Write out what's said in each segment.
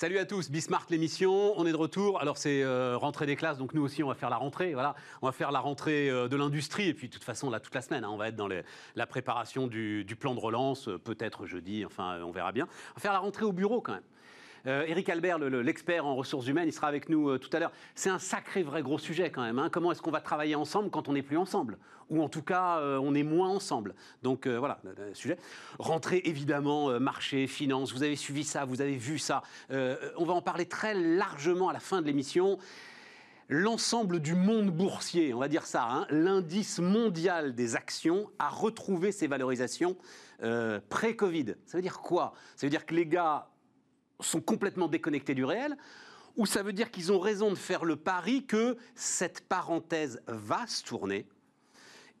Salut à tous, Bismart l'émission, on est de retour. Alors c'est euh, rentrée des classes, donc nous aussi on va faire la rentrée. Voilà, on va faire la rentrée euh, de l'industrie et puis de toute façon là toute la semaine, hein, on va être dans la préparation du, du, plan de relance, euh, peut-être jeudi, enfin on verra bien. On va faire la rentrée au bureau quand même. Eric euh, Albert, l'expert en ressources humaines, il sera avec nous euh, tout à l'heure. C'est un sacré vrai gros sujet quand même. Hein. Comment est-ce qu'on va travailler ensemble quand on n'est plus ensemble? Ou en tout cas, euh, on est moins ensemble. Donc voilà, le, sujet. Rentrée évidemment, marché, finance, vous avez suivi ça, vous avez vu ça. on va en parler très largement à la fin de l'émission l'ensemble du monde boursier, on va dire ça, hein, l'indice mondial des actions a retrouvé ses valorisations pré-Covid. Ça veut dire quoi? Ça veut dire que les gars sont complètement déconnectés du réel, ou ça veut dire qu'ils ont raison de faire le pari que cette parenthèse va se tourner,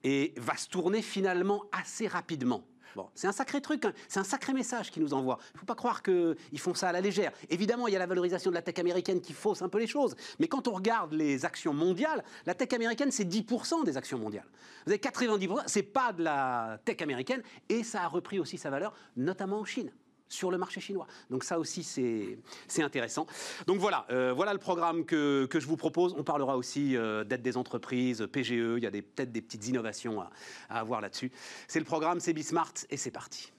et va se tourner finalement assez rapidement. Bon, c'est un sacré truc, hein. c'est un sacré message qu'ils nous envoient. Il ne faut pas croire qu'ils font ça à la légère. Évidemment, il y a la valorisation de la tech américaine qui fausse un peu les choses. Mais quand on regarde les actions mondiales, la tech américaine, c'est 10% des actions mondiales. Vous avez 90%, c'est pas de la tech américaine, et ça a repris aussi sa valeur, notamment en Chine sur le marché chinois. Donc ça aussi, c'est intéressant. Donc voilà, euh, voilà le programme que, je vous propose. On parlera aussi euh, d'aide des entreprises, PGE, il y a peut-être des petites innovations à, avoir là-dessus. C'est le programme, c'est Bismart et c'est parti.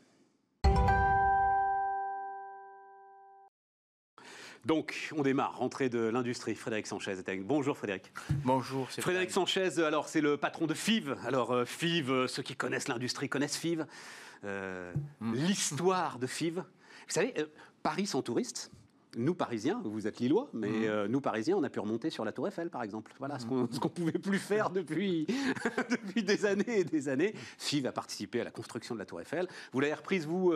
Donc, on démarre, rentrée de l'industrie. Frédéric Sanchez est avec Bonjour Frédéric. Bonjour. Frédéric Sanchez, alors c'est le patron de FIV. Alors euh, FIV, ceux qui connaissent l'industrie connaissent FIV. Euh, hmm. l'histoire de FIV. Vous savez, euh, Paris sans touristes, nous, Parisiens, vous êtes Lillois, mais hmm. euh, nous, Parisiens, on a pu remonter sur la Tour Eiffel, par exemple. Voilà ce qu'on ne pouvait plus faire depuis, depuis des années et des années. FIV a participé à la construction de la Tour Eiffel. Vous l'avez reprise, vous,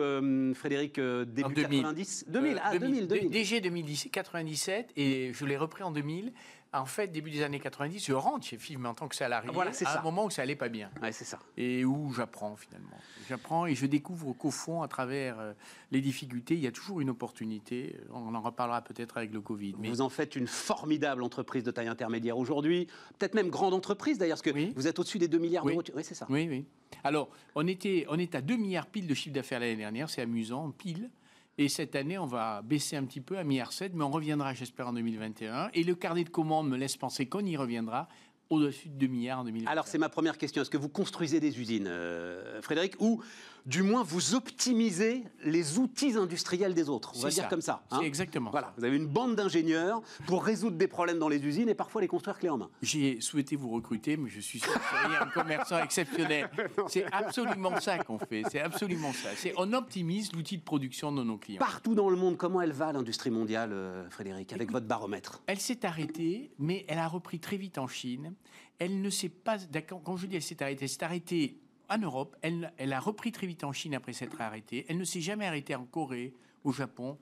Frédéric, début 90 2000, ah, 2000, 2000. DG 2097, et je l'ai repris en 2000 en fait, début des années 90, je rentre chez FIV en tant que salarié voilà, à un moment où ça allait pas bien. Ouais, c'est ça. Et où j'apprends finalement. J'apprends et je découvre qu'au fond, à travers euh, les difficultés, il y a toujours une opportunité. On en reparlera peut-être avec le Covid. Mais... Vous en faites une formidable entreprise de taille intermédiaire aujourd'hui, peut-être même grande entreprise d'ailleurs, parce que vous êtes au-dessus des 2 milliards d'euros. Oui, c'est ça. Oui, oui. Alors, on, était, on est à 2 milliards pile de chiffre d'affaires l'année dernière, c'est amusant, pile. Et cette année, on va baisser un petit peu à 1,7 milliard, mais on reviendra, j'espère, en 2021. Et le carnet de commandes me laisse penser qu'on y reviendra au-dessus de 2 milliards en 2021. Alors, c'est ma première question. Est-ce que vous construisez des usines, euh, Frédéric, ou du moins vous optimisez les outils industriels des autres. On va dire comme ça. Hein. exactement. Voilà, vous avez une bande d'ingénieurs pour résoudre des problèmes dans les usines et parfois les construire clé en main. J'ai souhaité vous recruter, mais je suis sûr que un commerçant exceptionnel. C'est absolument ça qu'on fait. C'est absolument ça. On optimise l'outil de production de nos clients. Partout dans le monde, comment elle va l'industrie mondiale, euh, Frédéric, avec votre baromètre? Elle s'est arrêtée, mais elle a repris très vite en Chine. Elle ne s'est pas. Quand je dis elle s'est arrêtée, elle s'est arrêtée en Europe, elle, a repris très vite en Chine après s'être arrêtée. Elle ne s'est jamais arrêtée en Corée, au Japon.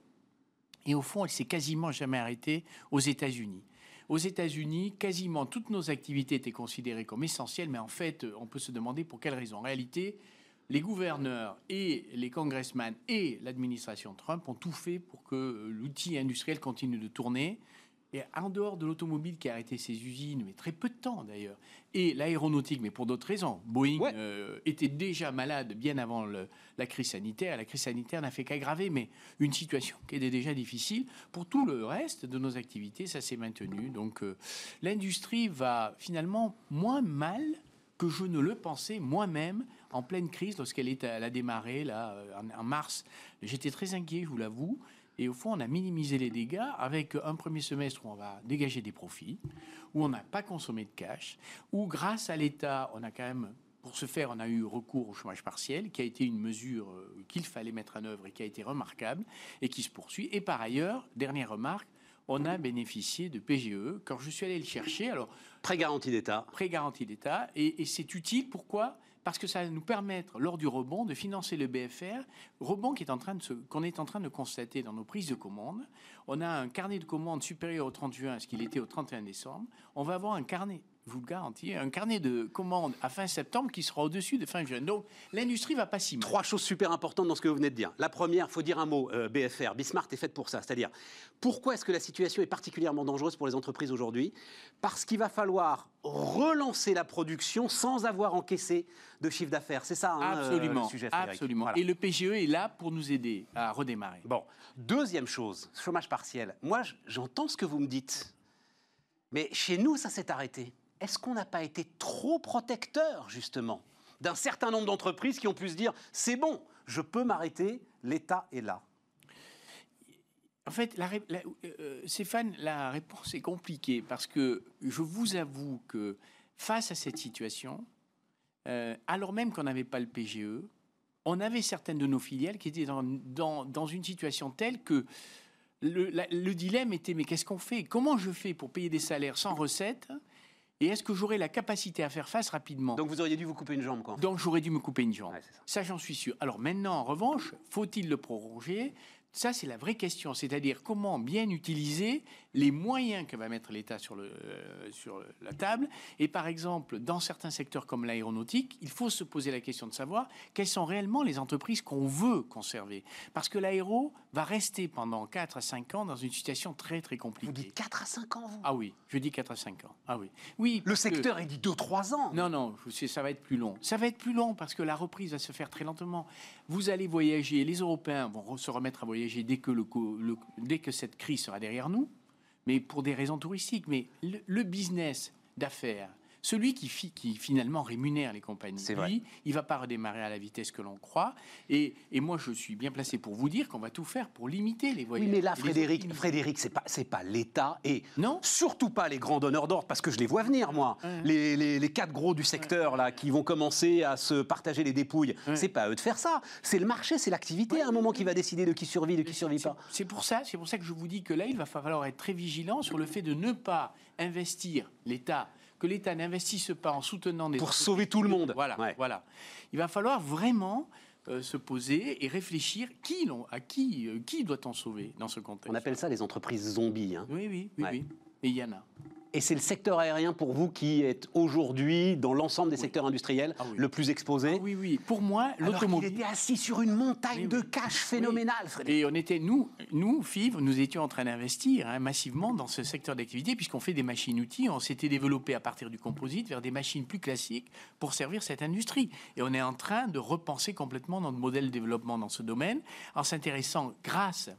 Et au fond, elle s'est quasiment jamais arrêtée aux États-Unis. Aux États-Unis, quasiment toutes nos activités étaient considérées comme essentielles, mais en fait, on peut se demander pour quelle raison. En réalité, les gouverneurs et les congressmen et l'administration Trump ont tout fait pour que l'outil industriel continue de tourner. Et en dehors de l'automobile qui a arrêté ses usines, mais très peu de temps d'ailleurs, et l'aéronautique, mais pour d'autres raisons. Boeing euh, était déjà malade bien avant la crise sanitaire. La crise sanitaire n'a fait qu'aggraver, mais une situation qui était déjà difficile. Pour tout le reste de nos activités, ça s'est maintenu. Donc euh, l'industrie va finalement moins mal que je ne le pensais moi-même en pleine crise lorsqu'elle a démarré là euh, en mars. J'étais très inquiet, je vous l'avoue. Et au fond, on a minimisé les dégâts avec un premier semestre où on va dégager des profits, où on n'a pas consommé de cash, où grâce à l'État, on a quand même, pour ce faire, on a eu recours au chômage partiel, qui a été une mesure euh, qu'il fallait mettre en œuvre et qui a été remarquable et qui se poursuit. Et par ailleurs, dernière remarque, on a bénéficié de PGE. Quand je suis allé le chercher, alors... Prêt garanti d'État. Prêt garanti d'État. Et, et c'est utile. Pourquoi? Parce que ça va nous permettre, lors du rebond, de financer le BFR, rebond qu'on est, en train de constater dans nos prises de commandes. On a un carnet de commandes supérieur au 30 juin à ce qu'il était au 31 décembre. On va avoir un carnet vous le garantis, un carnet de commandes à fin septembre qui sera au-dessus de fin juin. Donc l'industrie va pas si mal. Trois choses super importantes dans ce que vous venez de dire. La première, faut dire un mot, euh, BFR, Bismart est faite pour ça. C'est-à-dire, pourquoi est-ce que la situation est particulièrement dangereuse pour les entreprises aujourd'hui? Parce qu'il va falloir relancer la production sans avoir encaissé de chiffre d'affaires. C'est ça hein, euh, absolument, le sujet, Frédéric. Absolument. Voilà. Et le PGE est là pour nous aider à redémarrer. Bon, deuxième chose, chômage partiel. Moi, j'entends ce que vous me dites, mais chez nous, ça s'est arrêté. Est-ce qu'on n'a pas été trop protecteur, justement, d'un certain nombre d'entreprises qui ont pu se dire c'est bon, je peux m'arrêter, l'État est là? En fait, la, la- euh, Stéphane, la réponse est compliquée parce que je vous avoue que face à cette situation, euh, alors même qu'on n'avait pas le PGE, on avait certaines de nos filiales qui étaient dans, dans- dans une situation telle que le, le dilemme était mais qu'est-ce qu'on fait? Comment je fais pour payer des salaires sans recettes Et est-ce que j'aurai la capacité à faire face rapidement Donc vous auriez dû vous couper une jambe, quoi. donc j'aurais dû me couper une jambe. Ouais, ça. ça, j'en suis sûr. Alors maintenant, en revanche, faut-il le proroger? Ça, c'est la vraie question. C'est-à-dire comment bien utiliser les moyens que va mettre l'État sur, le, euh, sur la table. Et par exemple, dans certains secteurs comme l'aéronautique, il faut se poser la question de savoir quelles sont réellement les entreprises qu'on veut conserver. Parce que l'aéro va rester pendant 4 à 5 ans dans une situation très, très Vous compliquée. dites 4 à 5 ans, vous? Ah oui, je dis 4 à 5 ans. Ah oui. Oui, Le que- secteur, il dit 2-3 ans. non, non, ça va être plus long. Ça va être plus long parce que la reprise va se faire très lentement. Vous allez voyager, les Européens vont se remettre à voyager dès que, le, co- le- dès que cette crise sera derrière nous, mais pour des raisons touristiques. Mais le, business d'affaires, celui qui, fi- qui finalement rémunère les compagnies, C'est vrai. lui, il va pas redémarrer à la vitesse que l'on croit. Et, et moi, je suis bien placé pour vous dire qu'on va tout faire pour limiter les Oui, voyages. mais là, et les Frédéric. Frédéric, c'est pas, c'est pas l'État et Non surtout pas les grands donneurs d'ordre, parce que je les vois venir, moi. Ouais. Les, les- les quatre gros du secteur là, qui vont commencer à se partager les dépouilles. Ouais. C'est pas à eux de faire ça. C'est le marché, c'est l'activité à un moment qui va décider de qui survit, de qui survit pas. C'est pour ça, c'est pour ça que je vous dis que là, il va falloir être très vigilant sur le fait de ne pas investir l'État, que l'État n'investisse pas en soutenant des Pour sauver tout le monde. Voilà, Ouais. voilà. Il va falloir vraiment euh, se poser et réfléchir qui l'on- à qui, euh, qui doit-on sauver dans ce contexte. On appelle ça les entreprises zombies. hein. Oui, oui, oui, Ouais. oui. Et il y en a. Et c'est le secteur aérien pour vous qui est aujourd'hui, dans l'ensemble des Oui. secteurs industriels, Ah oui. le plus exposé. Ah oui, oui. Pour moi, l'automobile. était assis sur une montagne de cash phénoménale, Frédéric. Et on était, nous, nous, FIV, nous étions en train d'investir hein, massivement dans ce secteur d'activité, puisqu'on fait des machines-outils. On s'était développé à partir du composite vers des machines plus classiques pour servir cette industrie. Et on est en train de repenser complètement notre modèle de développement dans ce domaine, en s'intéressant, grâce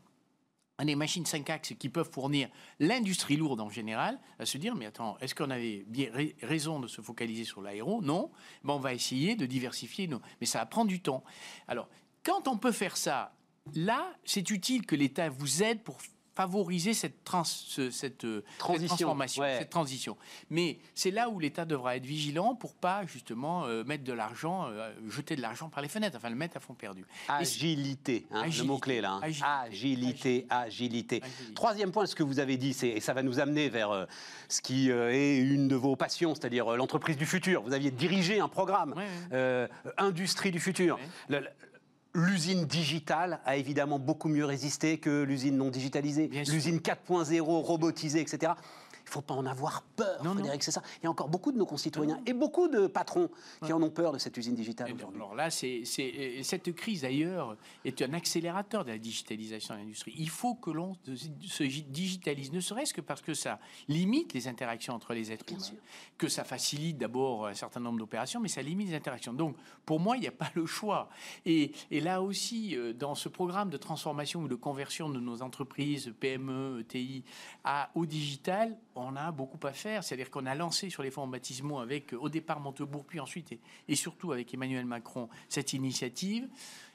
des machines 5 axes qui peuvent fournir l'industrie lourde en général, à se dire, mais attends, est-ce qu'on avait bien ra- raison de se focaliser sur l'aéro? Non. Ben, on va essayer de diversifier. nos- Mais ça va prendre du temps. Alors, quand on peut faire ça, là, c'est utile que l'État vous aide pour favoriser cette, trans- ce- cette, euh, cette Transition, transformation, ouais. cette transition. Mais c'est là où l'État devra être vigilant pour pas justement euh, mettre de l'argent, euh, jeter de l'argent par les fenêtres, enfin le mettre à fond perdu. Agilité, hein, le mot-clé là. hein. agilité, Agilité, agilité. Agilité. Troisième point, ce que vous avez dit, c'est, et ça va nous amener vers euh, ce qui est une de vos passions, c'est-à-dire l'entreprise du futur. Vous aviez dirigé un programme, Ouais, ouais. Industrie du futur. Ouais. Le- le- L'usine digitale a évidemment beaucoup mieux résisté que l'usine non digitalisée. L'usine 4.0 robotisée, etc. Il ne faut pas en avoir peur, Non, non. Frédéric, c'est ça. Il y a encore beaucoup de nos concitoyens et beaucoup de patrons qui en ont peur de cette usine digitale aujourd'hui. Alors là, c'est, cette crise d'ailleurs est un accélérateur de la digitalisation de l'industrie. Il faut que l'on se digitalise, ne serait-ce que parce que ça limite les interactions entre les êtres Bien humains, sûr. que ça facilite d'abord un certain nombre d'opérations, mais ça limite les interactions. Donc, pour moi, il n'y a pas le choix. Et, et là aussi, euh, dans ce programme de transformation ou de conversion de nos entreprises, PME, ETI, à, au digital, on a beaucoup à faire. C'est-à-dire qu'on a lancé sur les fonds baptismaux avec, euh, au départ, Montebourg, puis ensuite, et, et surtout avec Emmanuel Macron, cette initiative.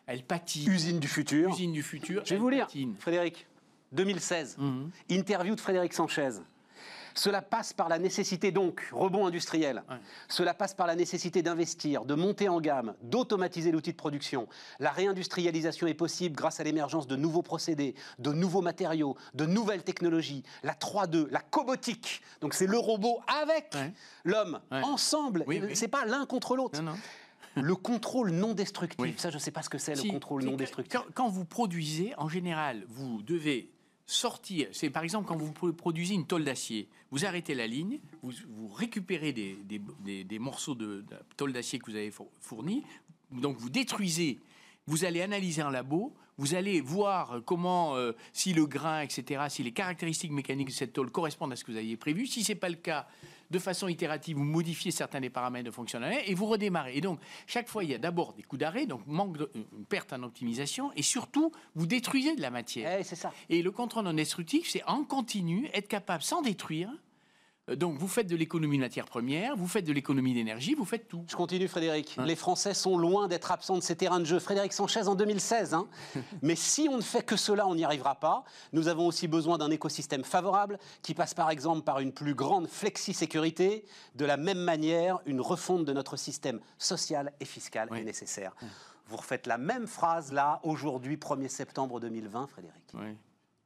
Elle patine. Usine du futur. Usine du futur. Je vais vous lire, patine. Frédéric, 2016, Mhm. interview de Frédéric Sanchez. Cela passe par la nécessité, donc, rebond industriel. Ouais. Cela passe par la nécessité d'investir, de monter en gamme, d'automatiser l'outil de production. La réindustrialisation est possible grâce à l'émergence de nouveaux procédés, de nouveaux matériaux, de nouvelles technologies. La 3-2, la cobotique. Donc, c'est le robot avec Ouais. l'homme, Ouais. ensemble. Oui, oui. C'est pas l'un contre l'autre. Le contrôle non destructif. Oui. Ça, je ne sais pas ce que c'est, Si, le contrôle non destructif. Quand, quand vous produisez, en général, vous devez sortir, c'est par exemple quand vous produisez une tôle d'acier, vous arrêtez la ligne, vous, récupérez des, des, des, morceaux de, tôle d'acier que vous avez fournis, donc vous détruisez, vous allez analyser un labo, vous allez voir comment, euh, si le grain, etc., si les caractéristiques mécaniques de cette tôle correspondent à ce que vous aviez prévu. Si ce n'est pas le cas, de façon itérative, vous modifiez certains des paramètres de fonctionnalité et vous redémarrez. Et donc, chaque fois, il y a d'abord des coups d'arrêt, donc manque de, une perte en optimisation, et surtout, vous détruisez de la matière. Eh, c'est ça. Et le contrôle non destructif, c'est en continu être capable, sans détruire, euh, donc vous faites de l'économie de matières premières, vous faites de l'économie d'énergie, vous faites tout. Je continue Frédéric. Hein. Les Français sont loin d'être absents de ces terrains de jeu. Frédéric Sanchez en 2016. Hein. Mais si on ne fait que cela, on n'y arrivera pas. Nous avons aussi besoin d'un écosystème favorable qui passe par exemple par une plus grande flexi-sécurité. De la même manière, une refonte de notre système social et fiscal est nécessaire. Vous refaites la même phrase là, aujourd'hui, 1er septembre 2020, Frédéric. Oui.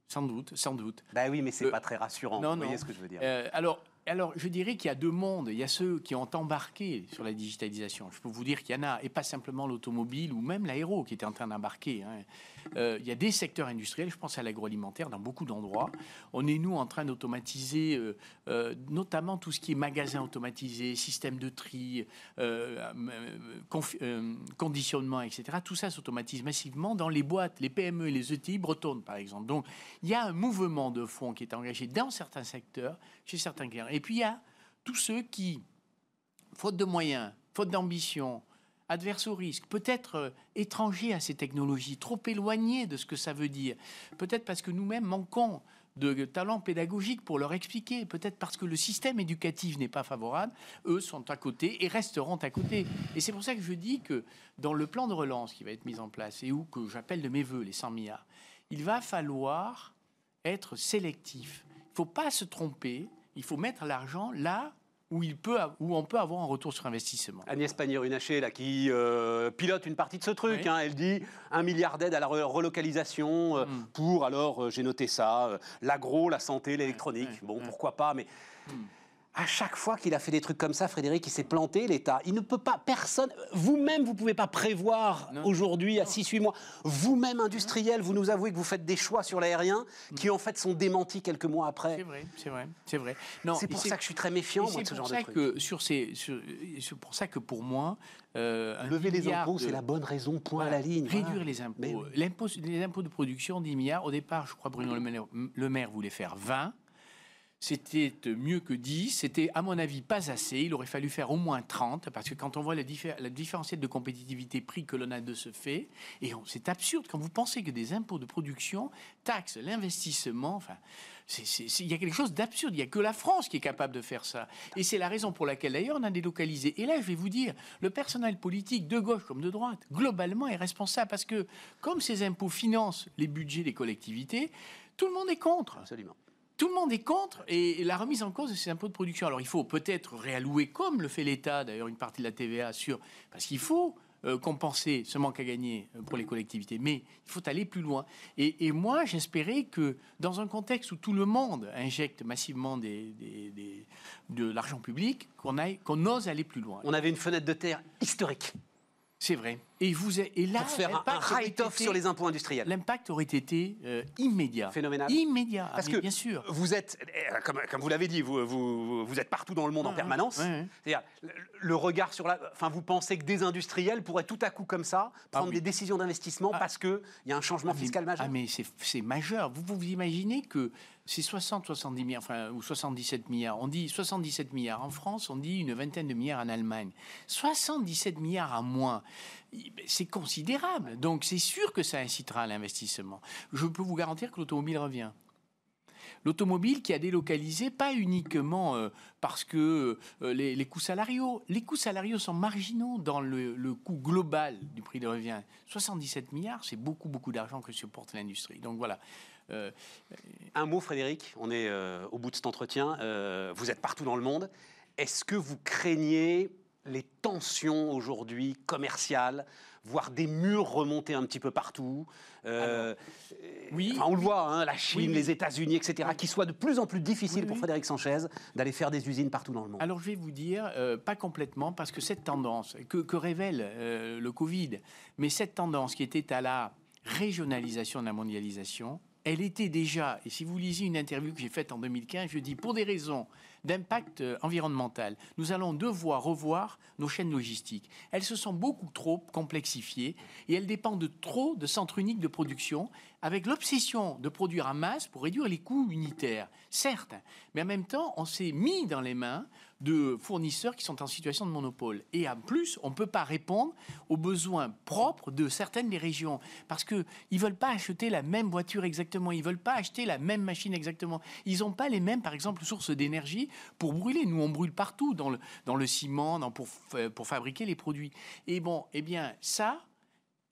Sans doute, sans doute. Ben oui, mais c'est n'est euh, pas très rassurant. vous voyez ce que je veux dire euh, Alors, alors, je dirais qu'il y a deux mondes. Il y a ceux qui ont embarqué sur la digitalisation. Je peux vous dire qu'il y en a, et pas simplement l'automobile ou même l'aéro qui était en train d'embarquer. Hein. Euh, il y a des secteurs industriels, je pense à l'agroalimentaire, dans beaucoup d'endroits. On est, nous, en train d'automatiser, euh, euh, notamment tout ce qui est magasin automatisé, système de tri, conditionnement, etc. Tout ça s'automatise massivement dans les boîtes, les PME et les ETI bretonnes, par exemple. Donc, il y a un mouvement de fonds qui est engagé dans certains secteurs, chez certains clients. Et puis, il y a tous ceux qui, faute de moyens, faute d'ambition, adverse au risque, peut-être euh, étrangers à ces technologies, trop éloignés de ce que ça veut dire, peut-être parce que nous-mêmes manquons de talent pédagogique pour leur expliquer, peut-être parce que le système éducatif n'est pas favorable, eux sont à côté et resteront à côté. Et c'est pour ça que je dis que dans le plan de relance qui va être mis en place et où que j'appelle de mes voeux les 100 milliards, il va falloir être sélectif. Il ne faut pas se tromper, il faut mettre l'argent là où, il peut, où on peut avoir un retour sur investissement. Agnès Pannier-Runacher, là, qui euh, pilote une partie de ce truc, hein, elle dit un milliard d'aides à la relocalisation euh, mm. pour, alors euh, j'ai noté ça, l'agro, la santé, l'électronique. bon, pourquoi pas, mais... Mm à chaque fois qu'il a fait des trucs comme ça, Frédéric, il s'est planté, l'État. Il ne peut pas, personne, vous-même, vous ne pouvez pas prévoir aujourd'hui, à 6-8 mois, vous-même, industriel, vous nous avouez que vous faites des choix sur l'aérien qui, en fait, sont démentis quelques mois après. C'est vrai, c'est vrai, c'est vrai. C'est pour ça que je suis très méfiant, moi, de ce genre de trucs. Que sur ces, c'est pour ça que, pour moi... Euh, Lever les impôts, c'est la bonne raison, point à la ligne. Réduire les impôts. les impôts de production, 10 milliards. Au départ, je crois Bruno Le Maire voulait faire 20 c'était mieux que 10. C'était, à mon avis, pas assez. Il aurait fallu faire au moins 30, parce que quand on voit la, la différentiel de compétitivité prix que l'on a de ce fait, et c'est absurde quand vous pensez que des impôts de production taxent l'investissement. Enfin, il y a quelque chose d'absurde. Il n'y a que la France qui est capable de faire ça. Et c'est la raison pour laquelle, d'ailleurs, on a délocalisé. Et là, je vais vous dire, le personnel politique, de gauche comme de droite, globalement est responsable, parce que comme ces impôts financent les budgets des collectivités, tout le monde est contre. Absolument tout le monde est contre et la remise en cause de ces impôts de production. Alors il faut peut-être réallouer, comme le fait l'État, d'ailleurs une partie de la TVA sur, parce qu'il faut euh, compenser ce manque à gagner euh, pour les collectivités, mais il faut aller plus loin. Et, moi, j'espérais que dans un contexte où tout le monde injecte massivement des, de l'argent public, qu'on qu'on ose aller plus loin. On avait une fenêtre de terre historique. C'est vrai. Et, vous, et là, pour faire un, write-off sur les impôts industriels. L'impact aurait été euh, immédiat. Phénoménal. Immédiat. Parce que bien sûr. Vous êtes, euh, comme, comme vous l'avez dit, vous, vous, vous, êtes partout dans le monde en permanence. C'est-à-dire, le regard sur la. Enfin, vous pensez que des industriels pourraient tout à coup, comme ça, prendre ah des décisions d'investissement ah. parce qu'il y a un changement ah, fiscal majeur Ah, mais c'est majeur. Vous, vous imaginez que c'est 60, 70 milliards, enfin, ou 77 milliards. On dit 77 milliards en France, on dit une vingtaine de milliards en Allemagne. 77 milliards à moins, c'est considérable. Donc c'est sûr que ça incitera à l'investissement. Je peux vous garantir que l'automobile revient. L'automobile qui a délocalisé, pas uniquement euh, parce que euh, les, coûts salariaux, les coûts salariaux sont marginaux dans le, coût global du prix de revient. 77 milliards, c'est beaucoup, beaucoup d'argent que supporte l'industrie. Donc voilà, euh, un mot, Frédéric, on est au bout de cet entretien. Vous êtes partout dans le monde. Est-ce que vous craignez les tensions aujourd'hui commerciales, voire des murs remontés un petit peu partout oui, on le voit, hein, la Chine, les États-Unis, etc., qui soit de plus en plus difficile pour Frédéric Sanchez d'aller faire des usines partout dans le monde. Alors je vais vous dire, pas complètement, parce que cette tendance que, que révèle le Covid, mais cette tendance qui était à la régionalisation de la mondialisation, elle était déjà, et si vous lisez une interview que j'ai faite en 2015, je dis pour des raisons d'impact euh, environnemental, nous allons devoir revoir nos chaînes logistiques. Elles se sont beaucoup trop complexifiées et elles dépendent de trop de centres uniques de production avec l'obsession de produire en masse pour réduire les coûts unitaires. Certes, mais en même temps, on s'est mis dans les mains de fournisseurs qui sont en situation de monopole. Et en plus, on ne peut pas répondre aux besoins propres de certaines des régions parce qu'ils ne veulent pas acheter la même voiture exactement, ils ne veulent pas acheter la même machine exactement. Ils n'ont pas les mêmes, par exemple, sources d'énergie pour brûler. Nous, on brûle partout dans le, dans le ciment, dans, pour, pour fabriquer les produits. Et bon, eh bien, ça,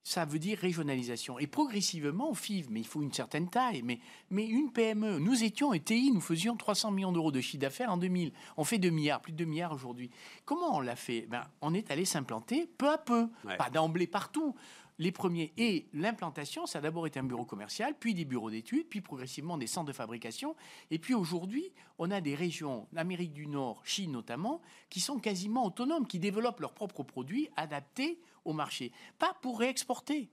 ça veut dire régionalisation. Et progressivement, on FIV, mais il faut une certaine taille. Mais, mais une PME, nous étions ETI, nous faisions 300 millions d'euros de chiffre d'affaires en 2000. On fait 2 milliards, plus de 2 milliards aujourd'hui. Comment on l'a fait? Ben, On est allé s'implanter peu à peu, pas d'emblée partout les premiers. Et l'implantation, ça a d'abord été un bureau commercial, puis des bureaux d'études, puis progressivement des centres de fabrication. Et puis aujourd'hui, on a des régions, l'Amérique du Nord, Chine notamment, qui sont quasiment autonomes, qui développent leurs propres produits adaptés au marché. Pas pour réexporter.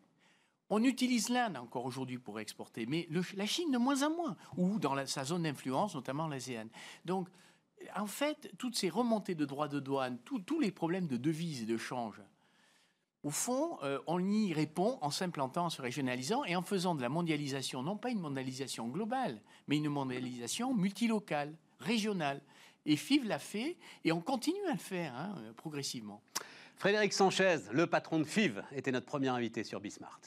On utilise l'Inde encore aujourd'hui pour réexporter, mais la Chine de moins en moins, ou dans sa zone d'influence, notamment l'ASEAN. Donc, en fait, toutes ces remontées de droits de douane, tous les problèmes de devises et de change, au fond, euh, on y répond en s'implantant, en se régionalisant et en faisant de la mondialisation, non pas une mondialisation globale, mais une mondialisation multilocale, régionale. Et FIV l'a fait et on continue à le faire hein, progressivement. Frédéric Sanchez, le patron de FIV, était notre premier invité sur Bismart.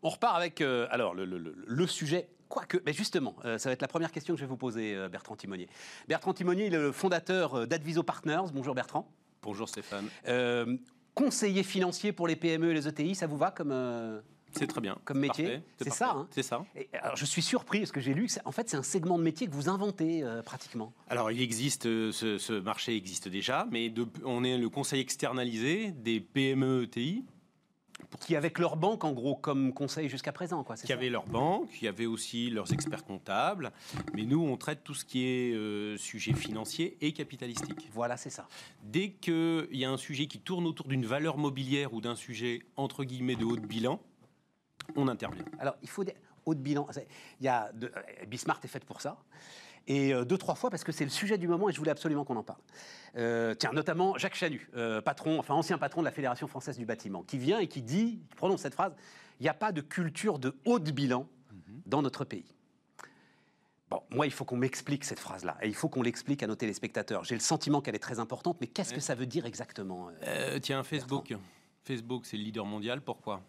On repart avec euh, alors le, sujet Quoique, mais justement, euh, ça va être la première question que je vais vous poser, euh, Bertrand Timonier. Bertrand Timonier est le fondateur d'Adviso Partners. Bonjour Bertrand. Bonjour Stéphane. conseiller financier pour les PME et les ETI, ça vous va comme c'est très bien. Comme métier, c'est ça. Hein c'est ça. alors, je suis surpris parce que j'ai lu que en fait c'est un segment de métier que vous inventez pratiquement. Alors il existe, ce, marché existe déjà, mais on est le conseil externalisé des PME ETI qui avec leur banque en gros comme conseil jusqu'à présent quoi. Qui avaient leur banque, qui avaient aussi leurs experts comptables, mais nous on traite tout ce qui est euh, sujet financier et capitalistique. Voilà, c'est ça. Dès qu'il y a un sujet qui tourne autour d'une valeur mobilière ou d'un sujet entre guillemets de haut de bilan, on intervient. Alors il faut des haut de bilan. Il y a de, Bismart est faite pour ça et euh, deux, trois fois parce que c'est le sujet du moment et je voulais absolument qu'on en parle. Euh, tiens, notamment Jacques Chanu, euh, patron, enfin ancien patron de la Fédération française du bâtiment, qui vient et qui dit, qui prononce cette phrase, il n'y a pas de culture de haut de bilan mhm. dans notre pays. Bon, moi, il faut qu'on m'explique cette phrase-là, et il faut qu'on l'explique à nos téléspectateurs. J'ai le sentiment qu'elle est très importante, mais qu'est-ce que ça veut dire exactement Tiens, Facebook. Facebook, c'est le leader mondial. Pourquoi?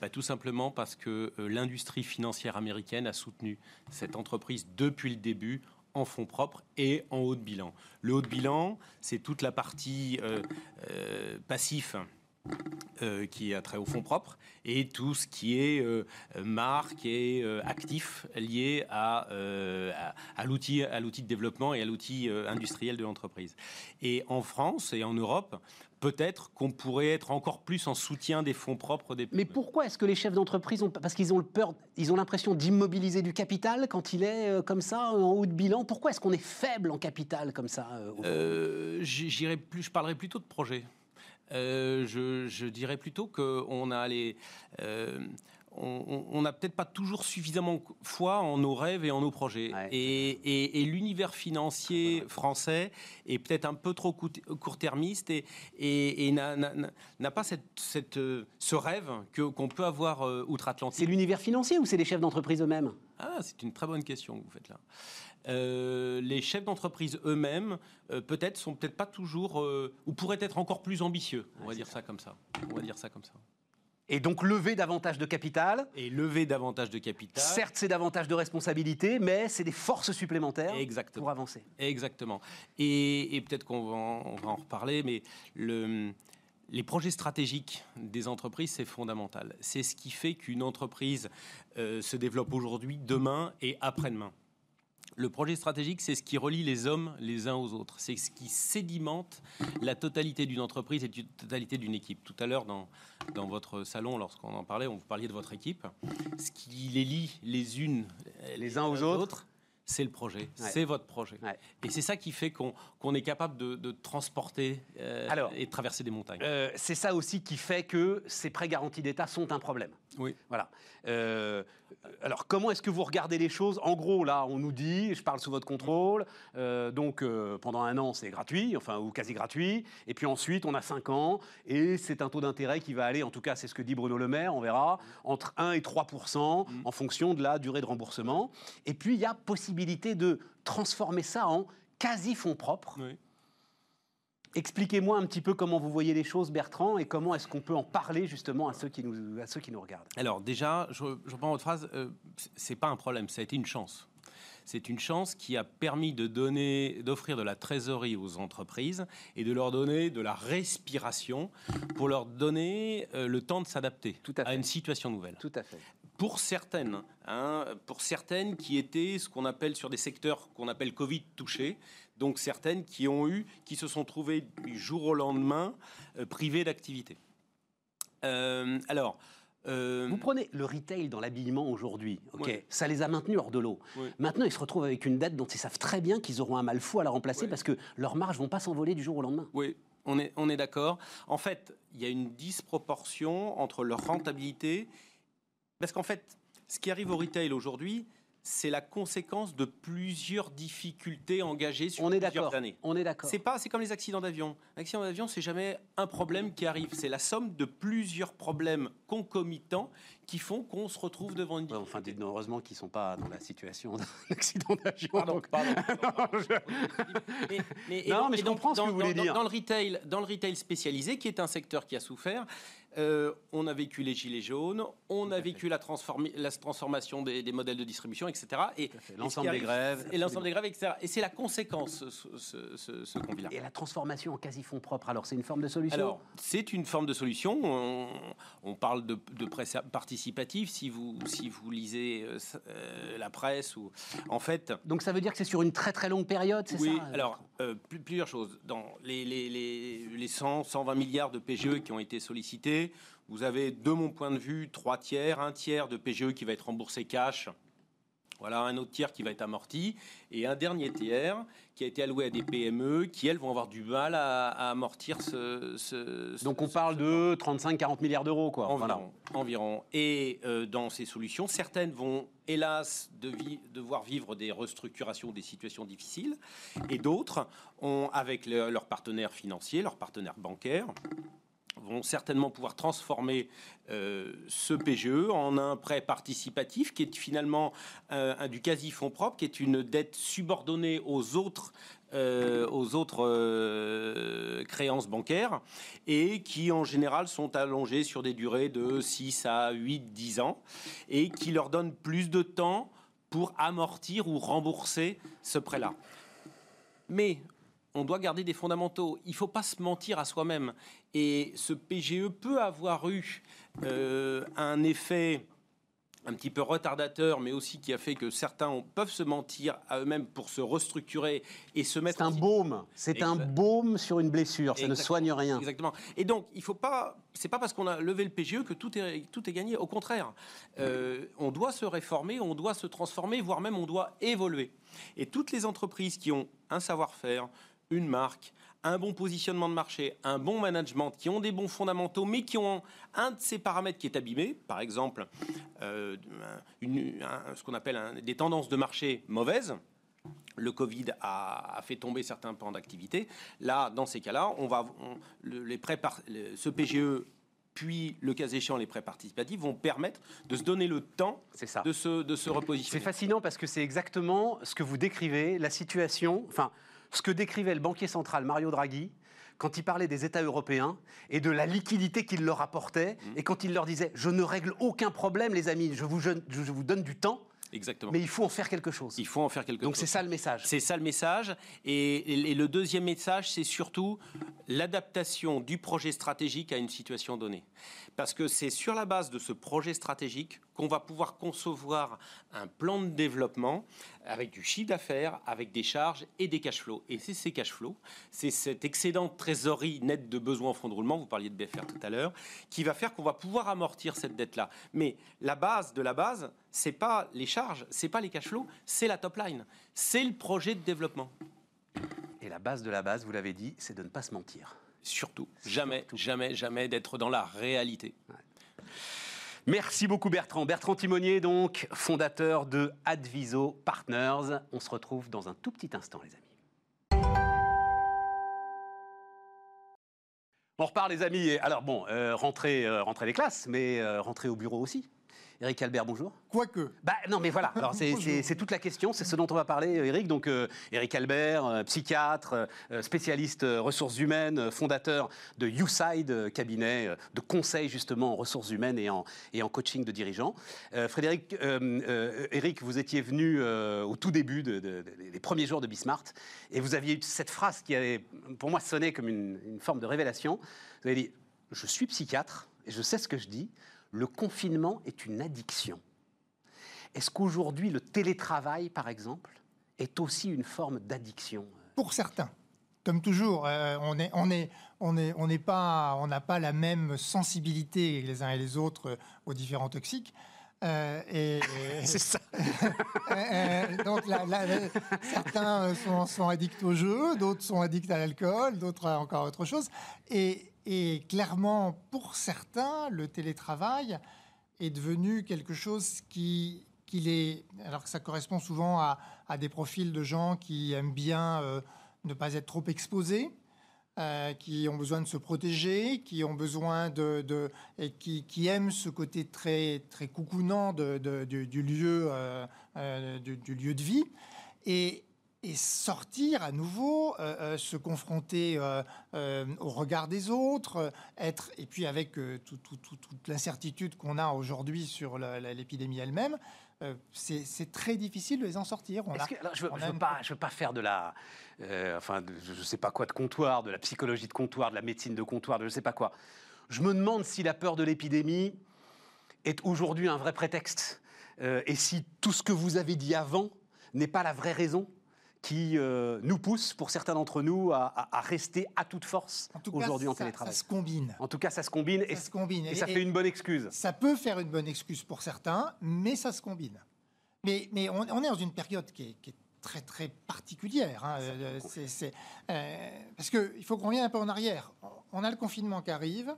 Bah, Tout simplement parce que l'industrie financière américaine a soutenu cette entreprise depuis le début en fonds propres et en haut de bilan. Le haut de bilan, c'est toute la partie euh, euh, passif euh, qui a trait au fonds propres et tout ce qui est marque et actif lié à, à, l'outil à l'outil de développement et à l'outil industriel de l'entreprise. Et en France et en Europe, peut-être qu'on pourrait être encore plus en soutien des fonds propres des. Mais pourquoi est-ce que les chefs d'entreprise ont parce qu'ils ont le peur, ils ont l'impression d'immobiliser du capital quand il est euh, comme ça en haut de bilan? Pourquoi est-ce qu'on est faible en capital comme ça euh, euh J'irai plus, je parlerai plutôt de projet. Euh, je, je, dirais plutôt qu'on a les on n'a peut-être pas toujours suffisamment foi en nos rêves et en nos projets. et, l'univers financier français est peut-être un peu trop court-termiste et, n'a pas cette, ce rêve qu'on peut avoir euh, outre-Atlantique. C'est l'univers financier ou c'est les chefs d'entreprise eux-mêmes? Ah, c'est une très bonne question que vous faites là. Euh, les chefs d'entreprise eux-mêmes, euh, peut-être, sont peut-être pas toujours, ou pourraient être encore plus ambitieux. On va dire ça comme ça. On va dire ça comme ça. Et donc lever davantage de capital. Et lever davantage de capital. Certes, c'est davantage de responsabilité, mais c'est des forces supplémentaires Exactement. pour avancer. Exactement. Et, peut-être qu'on va, en reparler, mais les projets stratégiques des entreprises, c'est fondamental. C'est ce qui fait qu'une entreprise euh, se développe aujourd'hui, demain et après-demain. Le projet stratégique, c'est ce qui relie les hommes les uns aux autres. C'est ce qui sédimente la totalité d'une entreprise et la totalité d'une équipe. Tout à l'heure, dans, dans votre salon, lorsqu'on en parlait, on vous parliez de votre équipe. Ce qui les lie les unes les uns aux autres, c'est le projet, c'est votre projet. Et c'est ça qui fait qu'on est capable de, transporter euh, et de traverser des montagnes. Euh, c'est ça aussi qui fait que ces prêts garantis d'État sont un problème. Oui. Voilà. Euh, alors, comment est-ce que vous regardez les choses? En gros, là, on nous dit, je parle sous votre contrôle, donc pendant un an, c'est gratuit, enfin, ou quasi gratuit, et puis ensuite, on a 5 ans, et c'est un taux d'intérêt qui va aller, en tout cas, c'est ce que dit Bruno Le Maire, on verra, entre 1 et 3 mm. en fonction de la durée de remboursement. Et puis, il y a possibilité de transformer ça en quasi-fonds propres. Expliquez-moi un petit peu comment vous voyez les choses, Bertrand, et comment est-ce qu'on peut en parler justement à ceux qui nous, à ceux qui nous regardent. Alors déjà, je, reprends votre phrase, euh, c'est pas un problème, ça a été une chance. C'est une chance qui a permis de donner, d'offrir de la trésorerie aux entreprises et de leur donner de la respiration pour leur donner euh, le temps de s'adapter à, à, une situation nouvelle. Tout à fait pour certaines, hein, pour certaines qui étaient ce qu'on appelle sur des secteurs qu'on appelle Covid touchés, donc certaines qui ont eu, qui se sont trouvées du jour au lendemain euh, privées d'activité. Euh, alors. Euh, Vous prenez le retail dans l'habillement aujourd'hui, ok, ça les a maintenus hors de l'eau. Maintenant, ils se retrouvent avec une dette dont ils savent très bien qu'ils auront un mal fou à la remplacer parce que leurs marges vont pas s'envoler du jour au lendemain. Oui, on est, on est d'accord. En fait, il y a une disproportion entre leur rentabilité parce qu'en fait, ce qui arrive au retail aujourd'hui, c'est la conséquence de plusieurs difficultés engagées sur plusieurs années. On est d'accord. C'est pas, c'est comme les accidents d'avion. L'accident d'avion, c'est jamais un problème qui arrive. C'est la somme de plusieurs problèmes concomitants qui font qu'on se retrouve devant une difficulté. enfin, dites heureusement qu'ils sont pas dans la situation d'un accident d'avion. Pardon, pardon. non, mais, je comprends ce que vous voulez dire. Dans le retail, dans le retail spécialisé, qui est un secteur qui a souffert, euh, on a vécu les gilets jaunes, on a vécu la, la transformation des, modèles de distribution, etc. Et l'ensemble des grèves. Et l'ensemble des grèves, etc. Et c'est la conséquence, ce, ce, ce, là Et la transformation en quasi-fonds propres, alors c'est une forme de solution? Alors, c'est une forme de solution. On, parle de, de, presse participative, si vous, si vous lisez euh, euh, la presse. ou En fait... Donc ça veut dire que c'est sur une très très longue période, c'est oui, ça Oui, alors, plusieurs choses. Dans les, les, les, les 100, 120 milliards de PGE qui ont été sollicités, vous avez, de mon point de vue, trois tiers, un tiers de PGE qui va être remboursé cash. Voilà, un autre tiers qui va être amorti et un dernier tiers qui a été alloué à des PME qui, elles, vont avoir du mal à, amortir ce, Donc on parle de 35-40 milliards d'euros, quoi. Environ. environ. Et euh, dans ces solutions, certaines vont, hélas, devoir vivre des restructurations, des situations difficiles, et d'autres, ont, avec leurs partenaires financiers, leurs partenaires bancaires, vont certainement pouvoir transformer euh, ce PGE en un prêt participatif qui est finalement euh, un du quasi-fonds propre, qui est une dette subordonnée aux autres euh, aux autres créances bancaires et qui en général sont allongées sur des durées de 6 à 8, 10 ans et qui leur donnent plus de temps pour amortir ou rembourser ce prêt-là. Mais on doit garder des fondamentaux. Il ne faut pas se mentir à soi-même. Et ce PGE peut avoir eu euh, un effet un petit peu retardateur, mais aussi qui a fait que certains peuvent se mentir à eux-mêmes pour se restructurer et se mettre. C'est un baume. C'est un baume sur une blessure. Ça ne soigne rien. Exactement. Et donc, il faut pas. C'est pas parce qu'on a levé le PGE que tout est tout est gagné. Au contraire, euh, on doit se réformer, on doit se transformer, voire même on doit évoluer. Et toutes les entreprises qui ont un savoir-faire, une marque, un bon positionnement de marché, un bon management, qui ont des bons fondamentaux, mais qui ont un de ces paramètres qui est abîmé, par exemple euh, ce qu'on appelle des tendances de marché mauvaises, le Covid a, fait tomber certains pans d'activité. Là, dans ces cas-là, on va les prêts ce PGE puis le cas échéant les prêts participatifs vont permettre de se donner le temps de se, de se repositionner. C'est fascinant parce que c'est exactement ce que vous décrivez, la situation, enfin ce que décrivait le banquier central Mario Draghi quand il parlait des États européens et de la liquidité qu'il leur apportait, mmh. et quand il leur disait Je ne règle aucun problème, les amis, je vous, je vous donne du temps. Exactement. Mais il faut en faire quelque chose. Il faut en faire quelque Donc chose. Donc c'est ça le message. C'est ça le message. Et, et le deuxième message, c'est surtout l'adaptation du projet stratégique à une situation donnée. Parce que c'est sur la base de ce projet stratégique qu'on va pouvoir concevoir un plan de développement avec du chiffre d'affaires, avec des charges et des cash flows. Et c'est ces cash flows, c'est cet excédent de trésorerie net de besoins en fonds de roulement, vous parliez de BFR tout à l'heure, qui va faire qu'on va pouvoir amortir cette dette-là. Mais la base de la base, c'est pas les charges, c'est pas les cash flows, c'est la top line, c'est le projet de développement. Et la base de la base, vous l'avez dit, c'est de ne pas se mentir. Surtout, jamais, jamais, jamais d'être dans la réalité. Merci beaucoup Bertrand. Bertrand Timonier, donc, fondateur de Adviso Partners. On se retrouve dans un tout petit instant, les amis. On repart, les amis. Alors bon, euh, rentrez, euh, rentrez les classes, mais euh, rentrez au bureau aussi. Eric Albert, bonjour. Quoique. Bah non, mais voilà. Alors c'est- toute la question, c'est ce dont on va parler, Eric. Donc euh, Eric Albert, euh, psychiatre, euh, spécialiste euh, ressources humaines, euh, fondateur de YouSide, euh, cabinet euh, de conseil justement en ressources humaines et en, et en coaching de dirigeants. Euh, Frédéric, euh, euh, Eric, vous étiez venu euh, au tout début de- de- de- des premiers jours de Bismart et vous aviez eu cette phrase qui avait pour moi sonné comme une, une forme de révélation. Vous avez dit Je suis psychiatre et je sais ce que je dis. Le confinement est une addiction. Est-ce qu'aujourd'hui, le télétravail, par exemple, est aussi une forme d'addiction Pour certains. Comme toujours, euh, on n'est on est, on est, on n'est pas, on n'a pas la même sensibilité les uns et les autres euh, aux différents toxiques. Euh, et, et- C'est ça. Euh, euh, donc la- la- la- certains euh, sont, sont addicts au jeu, d'autres sont addicts à l'alcool, d'autres à encore autre chose. Et, et clairement, pour certains, le télétravail est devenu quelque chose qui, qui les, alors que ça correspond souvent à, des profils de gens qui aiment bien euh, ne pas être trop exposés. euh, qui ont besoin de se protéger, qui ont besoin de, et qui, qui aiment ce côté très très coucounant de- du, lieu euh, du, du lieu de vie et, et sortir à nouveau, euh, euh, se confronter euh, au regard des autres, être et puis avec tout- tout- tout- toute l'incertitude qu'on a aujourd'hui sur l'épidémie elle-même, euh, c'est très difficile de les en sortir. On a- que- alors, je ne veux, une- pas, je veux pas faire de la, euh, enfin, de- je ne sais pas quoi de comptoir, de la psychologie de comptoir, de la médecine de comptoir, de je ne sais pas quoi. Je me demande si la peur de l'épidémie est aujourd'hui un vrai prétexte, euh, et si tout ce que vous avez dit avant n'est pas la vraie raison qui euh, nous pousse, pour certains d'entre nous, à, à- à rester à toute force aujourd'hui en télétravail. Ça se combine. En tout cas, ça se combine et, Ça se combine. et ça Et- fait une bonne excuse. Ça peut faire une bonne excuse pour certains, mais ça se combine. Mais, mais on, on est dans une période qui est, qui est très très particulière. hein. Euh, c'est, euh, parce qu'il faut qu'on revienne un peu en arrière. On a le confinement qui arrive.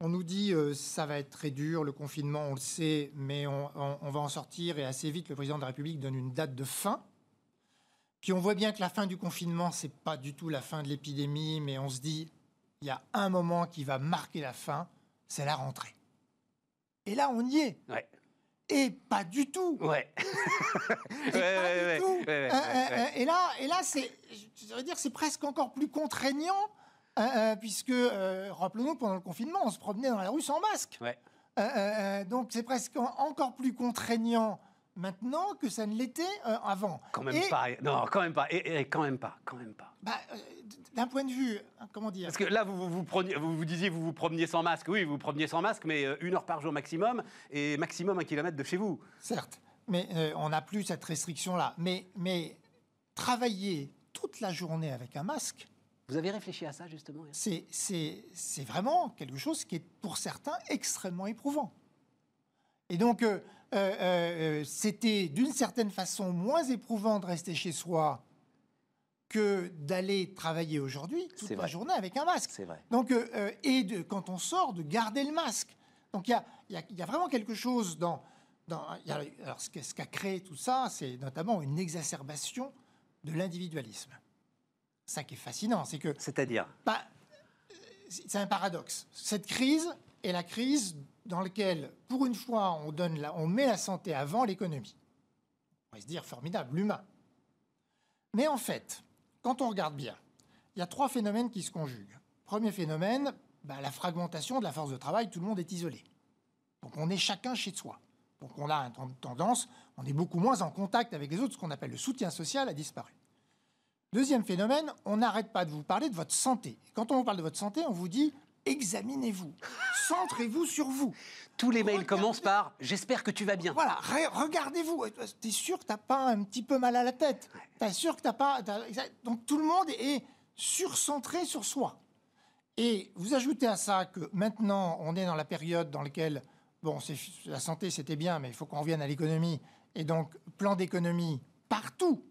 On nous dit euh, ça va être très dur, le confinement, on le sait, mais on, on- on va en sortir et assez vite, le président de la République donne une date de fin. Puis on voit bien que la fin du confinement, c'est pas du tout la fin de l'épidémie, mais on se dit il y a un moment qui va marquer la fin, c'est la rentrée. Et là, on y est. Ouais. Et pas du tout. Ouais. Et là, et là, c'est, je veux dire, c'est presque encore plus contraignant, euh, euh, puisque euh, rappelons-nous pendant le confinement, on se promenait dans la rue sans masque. Ouais. Donc c'est presque en- encore plus contraignant maintenant que ça ne l'était euh, avant. Quand même Et- pas. Non, quand même pas. Et, et quand même pas. Quand même pas. Bah, euh, d'un point de vue, hein, comment dire? Parce que là, vous vous, vous preniez- vous, vous disiez, vous vous promeniez sans masque. Oui, vous vous promeniez sans masque, mais euh, une heure par jour maximum et maximum un kilomètre de chez vous. Certes, mais euh, on n'a plus cette restriction-là. Mais, mais travailler toute la journée avec un masque, Vous avez réfléchi à ça justement Eric? C'est, c'est, c'est vraiment quelque chose qui est pour certains extrêmement éprouvant. Et donc, euh, euh, c'était d'une certaine façon moins éprouvant de rester chez soi que d'aller travailler aujourd'hui toute C'est la vrai. journée avec un masque. C'est vrai. Donc, euh, et de, quand on sort, de garder le masque. Donc, il y a, y y vraiment quelque chose dans. dans y a- alors, ce qu'a qu'a créé tout ça, c'est notamment une exacerbation de l'individualisme. Ça qui est fascinant, c'est que C'est-à-dire? bah, c'est un paradoxe. Cette crise est la crise dans laquelle, pour une fois, on met la santé avant l'économie. On va se dire formidable, l'humain. Mais en fait, quand on regarde bien, il y a trois phénomènes qui se conjuguent. Premier phénomène, bah, la fragmentation de la force de travail, tout le monde est isolé. Donc on est chacun chez soi. Donc on a une tendance, on est beaucoup moins en contact avec les autres, ce qu'on appelle le soutien social a disparu. Deuxième phénomène, on n'arrête pas de vous parler de votre santé. Quand on vous parle de votre santé, on vous dit examinez-vous, Centrez-vous sur vous. Tous les mails commencent par J'espère que tu vas bien. Voilà, regardez-vous. T'es sûr que t'as pas un petit peu mal à la tête? T'es sûr que t'as pas. Donc tout le monde est surcentré sur soi. Et vous ajoutez à ça que maintenant, on est dans la période dans laquelle, bon, la santé c'était bien, mais il faut qu'on revienne à l'économie. Et donc, plan d'économie partout.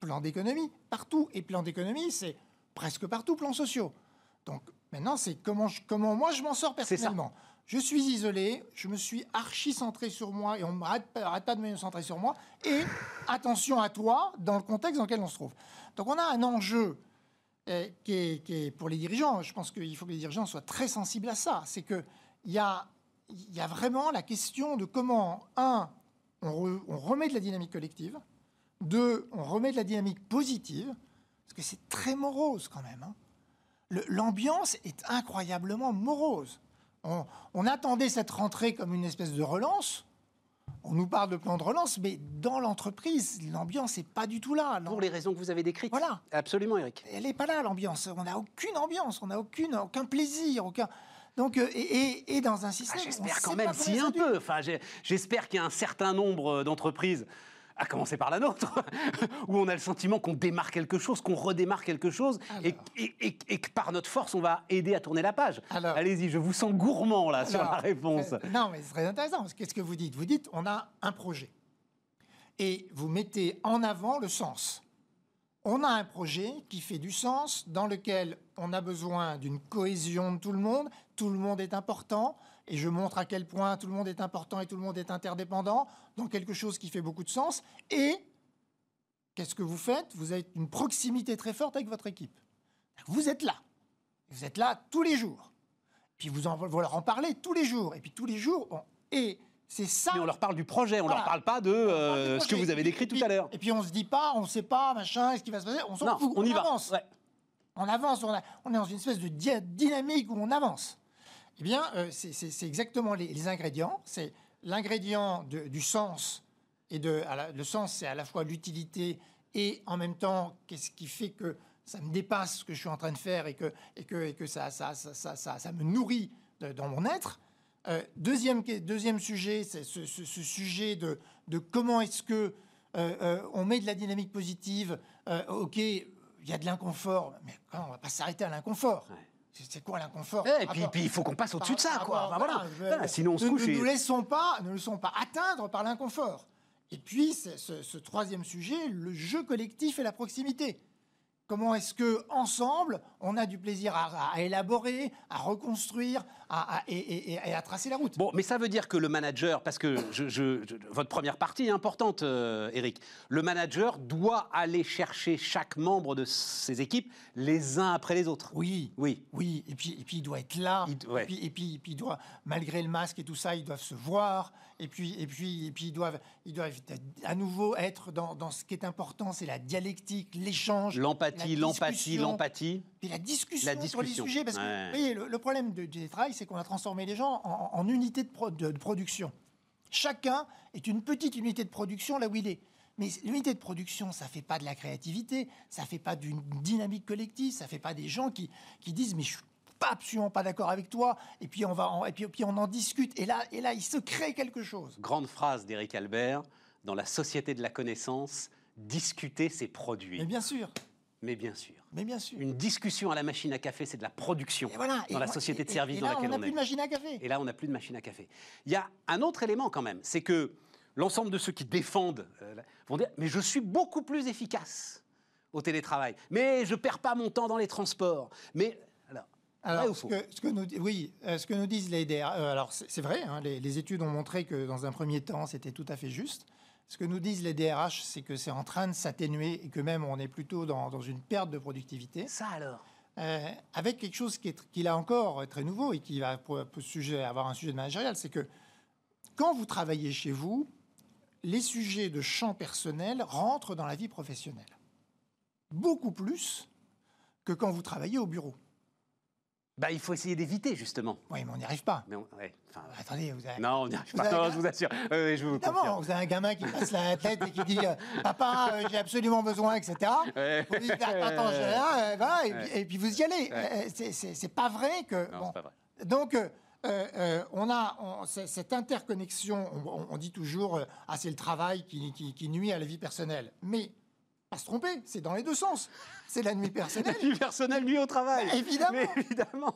Plan d'économie partout. Et plan d'économie, c'est presque partout plan sociaux. Donc maintenant, c'est comment, comment moi je m'en sors personnellement. Je suis isolé, je me suis archi centré sur moi et on ne m'arrête pas de me centrer sur moi. Et attention à toi dans le contexte dans lequel on se trouve. Donc on a un enjeu euh, qui, est, pour les dirigeants. Je pense qu'il faut que les dirigeants soient très sensibles à ça. C'est qu'il y a, y a vraiment la question de comment, un, on, on remet de la dynamique collective, deux, on remet de la dynamique positive, parce que c'est très morose quand même. Hein. L'ambiance est incroyablement morose. On, attendait cette rentrée comme une espèce de relance. On nous parle de plan de relance, mais dans l'entreprise, l'ambiance n'est pas du tout là. Pour les raisons que vous avez décrites. Voilà. Absolument, Eric. Elle n'est pas là, l'ambiance. On n'a aucune ambiance, on n'a aucune, aucun plaisir, aucun. Donc, euh, et, dans un système. Ah, j'espère quand même, si un peu. Enfin, j'espère qu'il y a un certain nombre d'entreprises à commencer par la nôtre, où on a le sentiment qu'on démarre quelque chose, qu'on redémarre quelque chose, et, que par notre force, on va aider à tourner la page. Allez-y, je vous sens gourmand là sur la réponse. Euh, non, mais c'est très intéressant. Qu'est-ce que vous dites? Vous dites, on a un projet, et vous mettez en avant le sens. On a un projet qui fait du sens, dans lequel on a besoin d'une cohésion de tout le monde, tout le monde est important, et je montre à quel point tout le monde est important et tout le monde est interdépendant, donc quelque chose qui fait beaucoup de sens. Et qu'est-ce que vous faites? Vous avez une proximité très forte avec votre équipe. Vous êtes là. Vous êtes là tous les jours. Puis vous, en, vous leur en parlez tous les jours. Et puis tous les jours, bon, et c'est ça. Mais on leur parle du projet, on ne leur parle pas de euh, ce que vous avez décrit tout à l'heure. Et puis on se dit pas, on ne sait pas, machin, est-ce qui va se passer On s'en fout, on, y avance. Va. On avance, on, on, est dans une espèce de dynamique où on avance. Eh bien, euh, c'est exactement les, ingrédients. C'est l'ingrédient du sens et de le sens, c'est à la fois l'utilité et en même temps qu'est-ce qui fait que ça me dépasse ce que je suis en train de faire et que, et que, et que ça, ça, ça, ça, me nourrit dans mon être. Euh, deuxième, deuxième sujet, c'est ce, sujet de, de comment est-ce que euh, on met de la dynamique positive. ok, il y a de l'inconfort, mais quand on va pas s'arrêter à l'inconfort. C'est quoi l'inconfort Et puis, il faut qu'on passe au-dessus de ça, quoi. voilà. sinon, on se couche. Ne, nous laissons pas, ne laissons pas atteindre par l'inconfort. Et puis, ce, troisième sujet, le jeu collectif et la proximité. Comment est-ce que ensemble on a du plaisir à, élaborer, à reconstruire, à, et, à tracer la route? Bon, mais ça veut dire que le manager, parce que je, votre première partie est importante, euh, Eric, le manager doit aller chercher chaque membre de ses équipes les uns après les autres. Oui, oui, oui. Et puis, et puis il doit être là. et, puis, et, puis, il doit, malgré le masque et tout ça, ils doivent se voir. Et puis, et puis, et puis ils doivent, ils doivent à nouveau être dans, dans ce qui est important, c'est la dialectique, l'échange, l'empathie, l'empathie, l'empathie. Et la discussion, la discussion, sur les sujets. Parce que, vous voyez, le, problème du télétravail, c'est qu'on a transformé les gens en, unités de, de, production. Chacun est une petite unité de production là où il est. Mais l'unité de production, ça fait pas de la créativité, ça fait pas d'une dynamique collective, ça fait pas des gens qui, qui disent mais je suis absolument pas d'accord avec toi, et puis on va, et puis, puis on en discute, et là, et là, il se crée quelque chose. Grande phrase d'Éric Albert dans la société de la connaissance, discuter, c'est produire. Mais bien sûr. Mais bien sûr. Mais bien sûr. Une discussion à la machine à café, c'est de la production dans la société de service dans laquelle on, est. on n'a plus de machine à café. Et là, on n'a plus de machine à café. Il y a un autre élément quand même, c'est que l'ensemble de ceux qui défendent euh, vont dire mais je suis beaucoup plus efficace au télétravail, mais je perds pas mon temps dans les transports, mais alors, ce que, nous, oui, euh, ce que nous disent les DRH, euh, alors c'est vrai, hein, les, études ont montré que dans un premier temps, c'était tout à fait juste. Ce que nous disent les DRH, c'est que c'est en train de s'atténuer et que même on est plutôt dans, une perte de productivité. Ça alors? Euh, Avec quelque chose qui est, qui encore très nouveau et qui va pour, sujet, avoir un sujet de managérial, c'est que quand vous travaillez chez vous, les sujets de champ personnel rentrent dans la vie professionnelle. Beaucoup plus que quand vous travaillez au bureau. Bah, il faut essayer d'éviter, justement. Oui, mais on n'y arrive pas. Mais Attendez, vous avez... Non, on n'y arrive pas, je vous assure. Oui, je vous Évidemment, vous avez un gamin qui passe la tête et qui dit euh, Papa, euh, j'ai absolument besoin, etc. Vous dites Attends, j'ai rien, euh, et, puis, vous y allez. C'est pas vrai que. Non, bon. pas vrai. Donc, euh, euh, on a on- cette interconnexion. On, on dit toujours, euh, ah, c'est le travail qui, qui- qui nuit à la vie personnelle. Mais pas se tromper, c'est dans les deux sens. C'est la nuit personnelle. La personnelle nuit au travail. Évidemment. Mais évidemment.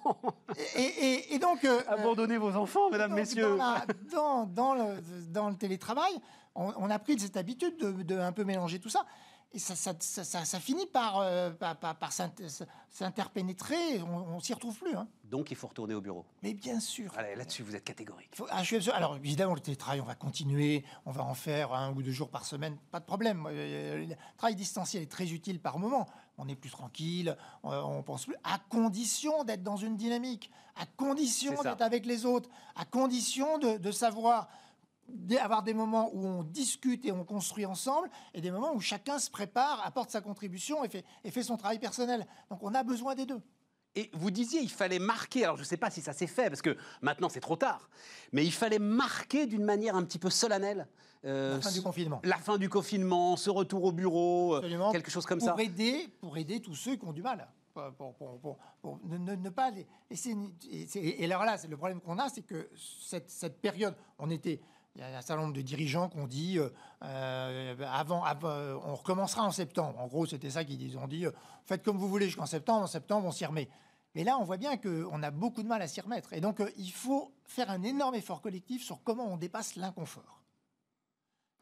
Et, et- et donc, euh, Abandonnez vos enfants, mesdames, donc, messieurs. Dans, la- dans- dans le, dans le télétravail, on, on a pris cette habitude de, de un peu mélanger tout ça. Et ça, ça, ça- ça- finit par, euh, par, par- par s'inter- s'interpénétrer. On, on s'y retrouve plus. hein. Donc il faut retourner au bureau. Mais bien sûr. Allez, là-dessus, vous êtes catégorique. Faut- ah, je suis absolu- Alors évidemment, le télétravail, on va continuer, on va en faire un ou deux jours par semaine, pas de problème. Euh, Le travail distanciel est très utile par moment. On est plus tranquille, on, on pense plus, à condition d'être dans une dynamique, à condition d'être avec les autres, à condition de, de savoir avoir des moments où on discute et on construit ensemble, et des moments où chacun se prépare, apporte sa contribution et fait, et fait son travail personnel. Donc on a besoin des deux. Et vous disiez, il fallait marquer, alors je ne sais pas si ça s'est fait, parce que maintenant c'est trop tard, mais il fallait marquer d'une manière un petit peu solennelle euh, La fin du confinement. la fin du confinement, ce retour au bureau, euh, Absolument. quelque chose comme pour ça. Aider, pour aider tous ceux qui ont du mal. Pour, ne, ne- ne pas laisser. Et, et alors là, le problème qu'on a, c'est que cette, cette période, on était. Il y a un certain nombre de dirigeants qui ont dit euh, euh, avant, euh, on recommencera en septembre. En gros, c'était ça qu'ils ont dit. faites comme vous voulez jusqu'en septembre. En septembre, on s'y remet. Mais là, on voit bien qu'on a beaucoup de mal à s'y remettre. Et donc, il faut faire un énorme effort collectif sur comment on dépasse l'inconfort.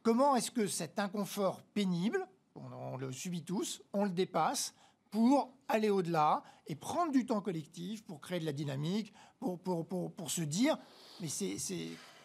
Comment est-ce que cet inconfort pénible, on, on le subit tous, on le dépasse pour aller au-delà et prendre du temps collectif pour créer de la dynamique, pour, pour, pour, pour se dire, mais c'est...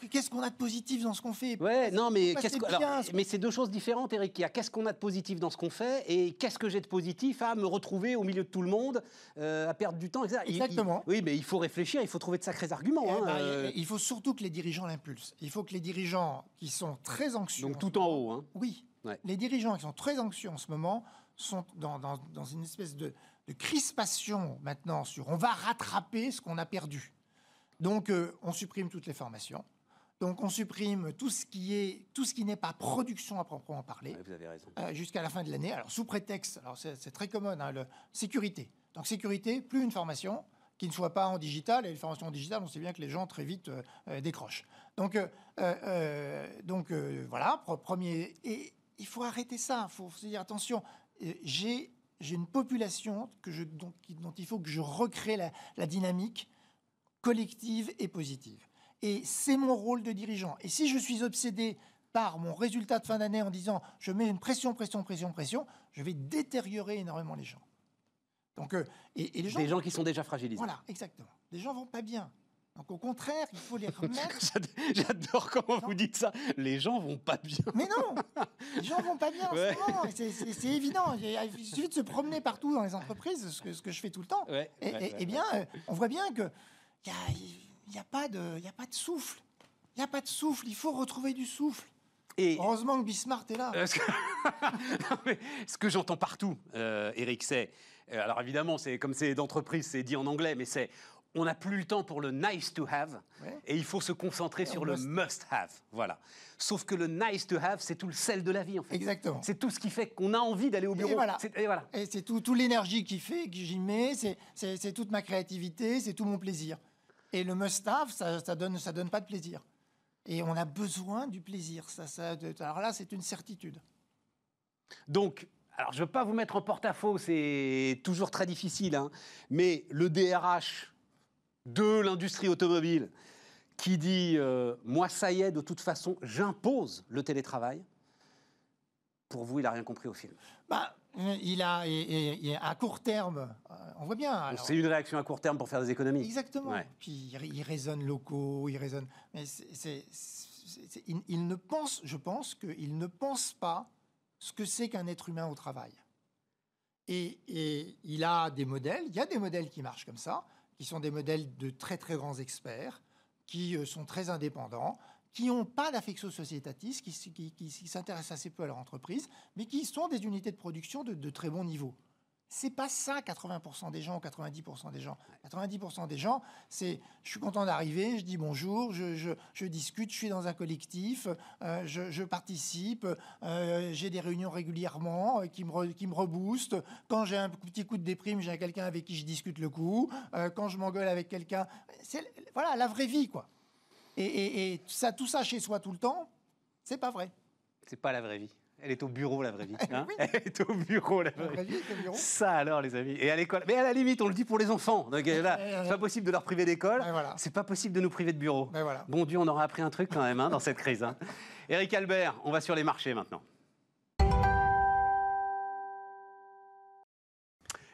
Qu'est-ce qu'on a de positif dans ce qu'on fait? Ouais, non, mais qu'est-ce que- alors, mais c'est deux choses différentes, Eric. Il y a qu'est-ce qu'on a de positif dans ce qu'on fait et qu'est-ce que j'ai de positif à me retrouver au milieu de tout le monde, euh, à perdre du temps, etc. Il- il- Exactement. oui, mais il faut réfléchir, il faut trouver de sacrés arguments. Eh hein, ben, euh, Il faut surtout que les dirigeants l'impulsent. Il faut que les dirigeants qui sont très anxieux... donc en tout en haut. Hein. Oui. Ouais. Les dirigeants qui sont très anxieux en ce moment sont dans, dans- dans une espèce de, de crispation maintenant sur on va rattraper ce qu'on a perdu. Donc, euh, on supprime toutes les formations. Donc, on supprime tout ce qui est tout ce qui n'est pas production à proprement parler Ouais, vous avez raison. euh, jusqu'à la fin de l'année. Alors, sous prétexte, alors c'est très commode, hein, le, sécurité. Donc, sécurité, plus une formation qui ne soit pas en digital. Et les formations en digital, on sait bien que les gens très vite euh, euh, décrochent. Donc, donc voilà, premier. Et il faut arrêter ça. Il faut se dire attention, j'ai j'ai une population que je, dont, il faut que je recrée la, la dynamique collective et positive. Et c'est mon rôle de dirigeant. Et si je suis obsédé par mon résultat de fin d'année en disant je mets une pression, pression, pression, pression, je vais détériorer énormément les gens. Donc, euh, et, et les gens, Des gens qui sont déjà fragilisés. voilà, exactement. Les gens vont pas bien. Donc au contraire, il faut les remettre. J'ad- J'adore comment vous dites ça. Les gens vont pas bien. Mais non, les gens vont pas bien en Ouais. ce moment. C'est- évident. Il suffit de se promener partout dans les entreprises, ce que, ce que je fais tout le temps. Ouais, Et, ouais, et- ouais, eh bien, euh, on voit bien que il y a, il y a pas de, y a pas de souffle. Il n'y a pas de souffle. Il faut retrouver du souffle. Et Heureusement que Bismarck est là. Euh, ce que, Non, mais ce que j'entends partout, euh, Eric, c'est. euh, alors évidemment, c'est comme c'est d'entreprise, c'est dit en anglais, mais c'est. On n'a plus le temps pour le nice to have Ouais. et il faut se concentrer sur le must. must have. Voilà. Sauf que le nice to have, c'est tout le sel de la vie, en fait. Exactement. C'est tout ce qui fait qu'on a envie d'aller au bureau. voilà. C'est- et voilà. Et c'est tout, tout l'énergie qui fait, que j'y mets, c'est- c'est c'est toute ma créativité, c'est tout mon plaisir. Et le must-have, ça, ça donne, ça donne pas de plaisir. Et on a besoin du plaisir. Ça, ça, alors là, c'est une certitude. Donc, alors je ne veux pas vous mettre en porte-à-faux, c'est toujours très difficile, hein, mais le DRH de l'industrie automobile qui dit euh, Moi, ça y est, de toute façon, j'impose le télétravail, pour vous, il n'a rien compris au film. Bah, il a, et, et- et à court terme, euh, on voit bien. C'est une réaction à court terme pour faire des économies. Exactement. Ouais. Puis il, il raisonne locaux, il raisonne. Mais c'est, c'est- il, ne pense, je pense qu'il ne pense pas ce que c'est qu'un être humain au travail. Et, et il a des modèles, il y a des modèles qui marchent comme ça, qui sont des modèles de très très grands experts, qui euh, sont très indépendants, qui n'ont pas d'affectio qui, qui, qui- qui s'intéressent assez peu à leur entreprise, mais qui sont des unités de production de, de très bon niveau. C'est pas ça 80% des gens ou 90% des gens. 90% des gens, c'est je suis content d'arriver, je dis bonjour, je, discute, je suis dans un collectif, euh, je, participe, euh, j'ai des réunions régulièrement euh, qui, me qui me reboostent. Quand j'ai un petit coup de déprime, j'ai quelqu'un avec qui je discute le coup. Quand je m'engueule avec quelqu'un, c'est voilà la vraie vie quoi. Et, et, et ça, tout ça chez soi tout le temps, c'est pas vrai. C'est pas la vraie vie. Elle est au bureau, la vraie vie. Hein oui. Elle est au bureau, la vraie, la vraie vie. Bureau. Ça alors, les amis. Et à l'école. Mais à la limite, on le dit pour les enfants. Donc là, c'est pas possible de leur priver d'école. Voilà. C'est pas possible de nous priver de bureau. Voilà. Bon Dieu, on aura appris un truc quand même hein, dans cette crise. Hein. Eric Albert, on va sur les marchés maintenant.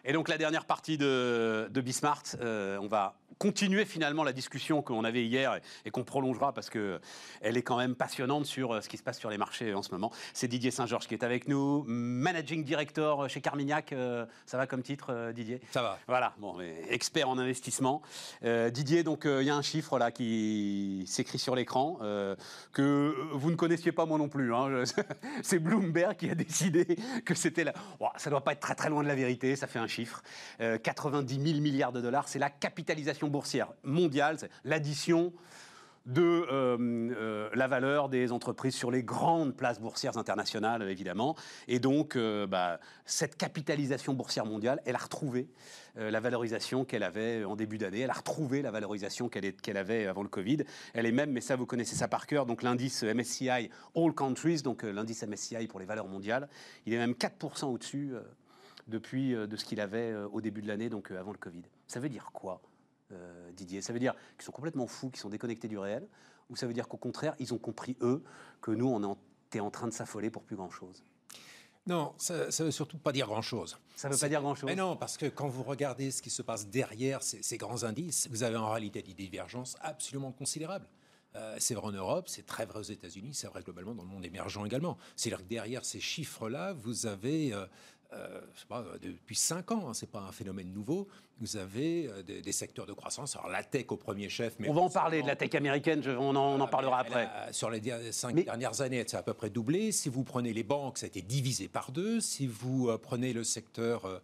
Et donc la dernière partie de, de Bismart, euh, on va continuer finalement la discussion qu'on avait hier et, qu'on prolongera parce que elle est quand même passionnante sur euh, ce qui se passe sur les marchés en ce moment. C'est Didier Saint-Georges qui est avec nous, managing director chez Carmignac. Euh, ça va comme titre, euh, Didier? Ça va. Voilà, bon, expert en investissement. Euh, Didier, donc il y a un chiffre là qui s'écrit sur l'écran que vous ne connaissiez pas moi non plus. Hein. C'est Bloomberg qui a décidé que c'était là. Oh, ça doit pas être très très loin de la vérité. Ça fait un chiffre. 90 000 milliards de dollars, c'est la capitalisation boursière mondiale, c'est l'addition de euh, euh, la valeur des entreprises sur les grandes places boursières internationales, évidemment. Et donc, euh, bah, cette capitalisation boursière mondiale, elle a retrouvé la valorisation qu'elle avait en début d'année. Elle a retrouvé la valorisation qu'elle qu avait avant le Covid. Elle est même, mais ça, vous connaissez ça par cœur, donc l'indice MSCI All Countries, donc l'indice MSCI pour les valeurs mondiales, il est même 4% au-dessus depuis de ce qu'il avait au début de l'année, donc avant le Covid. Ça veut dire quoi? Euh, Didier Ça veut dire qu'ils sont complètement fous, qu'ils sont déconnectés du réel Ou ça veut dire qu'au contraire, ils ont compris, eux, que nous, on était en train de s'affoler pour plus grand-chose? Non, ça ne veut surtout pas dire grand-chose. Ça ne veut pas dire grand-chose? Mais non, parce que quand vous regardez ce qui se passe derrière ces, ces grands indices, vous avez en réalité des divergences absolument considérables. Euh, c'est vrai en Europe, c'est très vrai aux États-Unis, c'est vrai globalement dans le monde émergent également. C'est-à-dire que derrière ces chiffres-là, vous avez euh, euh, je sais pas, depuis 5 ans, hein, c'est pas un phénomène nouveau. Vous avez euh, des, des, secteurs de croissance. Alors la tech au premier chef. Mais on va en parler de la tech américaine. Je, on, en, on, en, parlera après. A, sur les 5 mais... dernières années, ça a à peu près doublé. Si vous prenez les banques, ça a été divisé par deux. Si vous euh, prenez le secteur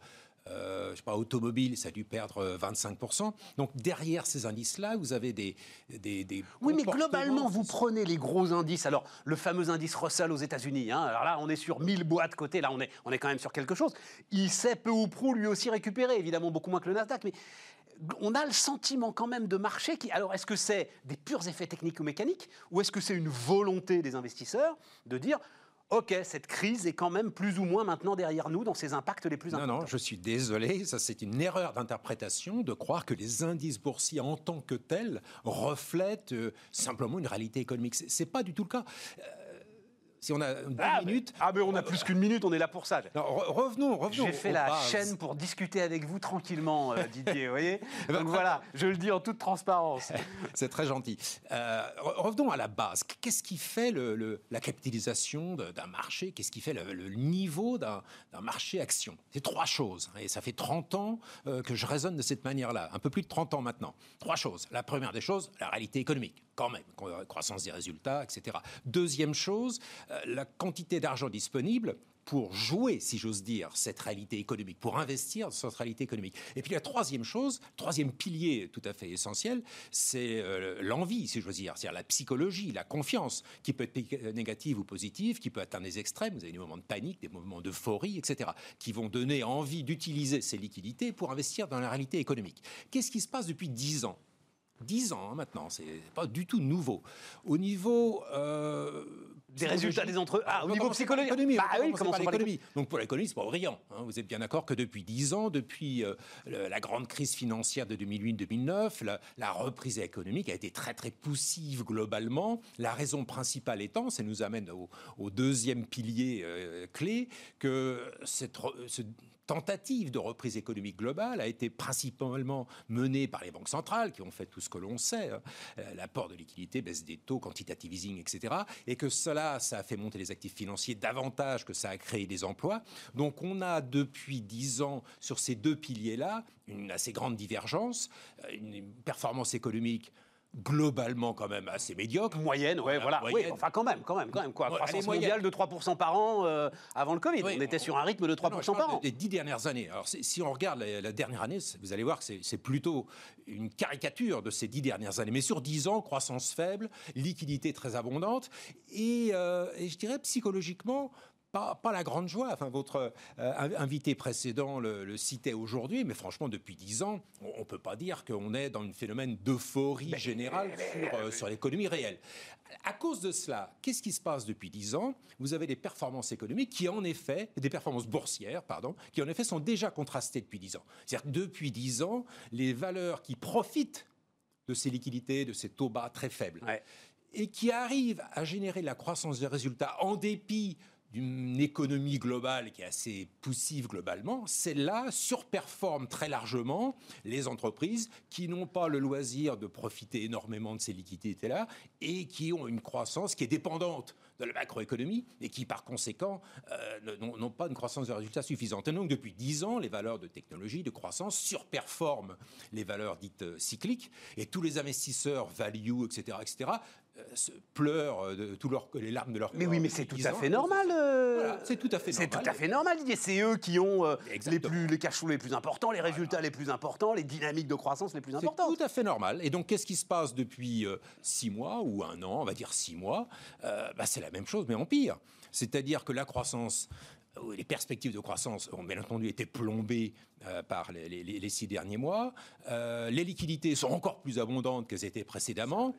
euh, je sais pas, automobile, ça a dû perdre 25%. Donc derrière ces indices-là, vous avez des, des, des Oui, mais globalement, vous prenez les gros indices. Alors, le fameux indice Russell aux États-Unis. Hein, alors là, on est sur 1000 boîtes côté. Là, on est, on est quand même sur quelque chose. Il sait peu ou prou lui aussi récupérer, évidemment beaucoup moins que le Nasdaq, mais on a le sentiment quand même de marché qui. Alors, est-ce que c'est des purs effets techniques ou mécaniques, ou est-ce que c'est une volonté des investisseurs de dire OK, cette crise est quand même plus ou moins maintenant derrière nous dans ses impacts les plus non, importants. Non, je suis désolé, ça c'est une erreur d'interprétation de croire que les indices boursiers en tant que tels reflètent euh, simplement une réalité économique. C'est pas du tout le cas. Euh, si on a une ah, ah, mais on a plus qu'une minute, on est là pour ça. Non, revenons, revenons. J'ai fait la chaîne pour discuter avec vous tranquillement, euh, Didier, vous voyez Donc voilà, je le dis en toute transparence. C'est très gentil. Euh, revenons à la base. Qu'est-ce qui fait le, le, la capitalisation d'un marché? Qu'est-ce qui fait le, le niveau d'un marché action? C'est trois choses. Et ça fait 30 ans euh, que je raisonne de cette manière-là, un peu plus de 30 ans maintenant. Trois choses. La première des choses, la réalité économique, quand même, croissance des résultats, etc. Deuxième chose, la quantité d'argent disponible pour jouer, si j'ose dire, cette réalité économique, pour investir dans cette réalité économique. Et puis la troisième chose, troisième pilier tout à fait essentiel, c'est euh, l'envie, si j'ose dire, c'est-à-dire la psychologie, la confiance, qui peut être négative ou positive, qui peut atteindre des extrêmes, vous avez des moments de panique, des moments d'euphorie, etc., qui vont donner envie d'utiliser ces liquidités pour investir dans la réalité économique. Qu'est-ce qui se passe depuis dix ans? 10 ans hein, maintenant, c'est pas du tout nouveau. Au niveau euh, des résultats des entreprises. Ah, au niveau psychologique. Bah oui, comment l'économie Donc pour l'économie, c'est pas brillant. Hein. Vous êtes bien d'accord que depuis 10 ans, depuis euh, la grande crise financière de 2008-2009, la, la, reprise économique a été très très poussive globalement. La raison principale étant, ça nous amène au, au deuxième pilier euh, clé, que cette, ce, tentative de reprise économique globale a été principalement menée par les banques centrales qui ont fait tout ce que l'on sait, hein, l'apport de liquidité, baisse des taux, quantitative easing, etc. Et que cela, ça a fait monter les actifs financiers davantage que ça a créé des emplois. Donc on a depuis dix ans sur ces deux piliers-là une assez grande divergence, une performance économique globalement quand même assez médiocre. Moyenne, ouais, voilà. moyenne. Oui, enfin, quand même, quand même, quand même. Quoi. Ouais, Croissance mondiale de 3% par an euh, avant le Covid. On était on- sur un rythme de 3% Non, par an. Des dix dernières années. Alors, si on regarde la, la dernière année, vous allez voir que c'est c'est plutôt une caricature de ces dix dernières années. Mais sur dix ans, croissance faible, liquidité très abondante, et, euh, et je dirais psychologiquement. Pas, pas la grande joie. Enfin, votre euh, inv- invité précédent le, le citait aujourd'hui, mais franchement, depuis dix ans, on ne peut pas dire qu'on est dans un phénomène d'euphorie générale sur, euh, sur l'économie réelle. À cause de cela, qu'est-ce qui se passe depuis 10 ans? Vous avez des performances économiques qui, en effet, des performances boursières, pardon, qui, en effet, sont déjà contrastées depuis 10 ans. C'est-à-dire que depuis 10 ans, les valeurs qui profitent de ces liquidités, de ces taux bas très faibles, Ouais. et qui arrivent à générer la croissance des résultats en dépit d'une économie globale qui est assez poussive globalement, celles-là surperforment très largement les entreprises qui n'ont pas le loisir de profiter énormément de ces liquidités-là et qui ont une croissance qui est dépendante de la macroéconomie et qui, par conséquent, euh, n'ont pas une croissance de résultats suffisante. Et donc, depuis 10 ans, les valeurs de technologie, de croissance surperforment les valeurs dites euh, cycliques et tous les investisseurs value, etc., etc., pleurent euh, de les larmes de leur Mais oui, mais c'est tout à fait normal. euh, c'est tout à fait C'est normal. tout à fait normal. C'est eux qui ont euh, les, plus, les cash flows les plus importants, les résultats les plus importants, les dynamiques de croissance les plus C'est importantes. tout à fait normal. Et donc, qu'est-ce qui se passe depuis euh, six mois ou un an, on va dire six mois? Euh, bah, C'est la même chose, mais en pire. C'est-à-dire que la croissance, les perspectives de croissance ont bien entendu été plombées euh, par les, les- les six derniers mois. Euh, les liquidités sont encore plus abondantes qu'elles étaient précédemment.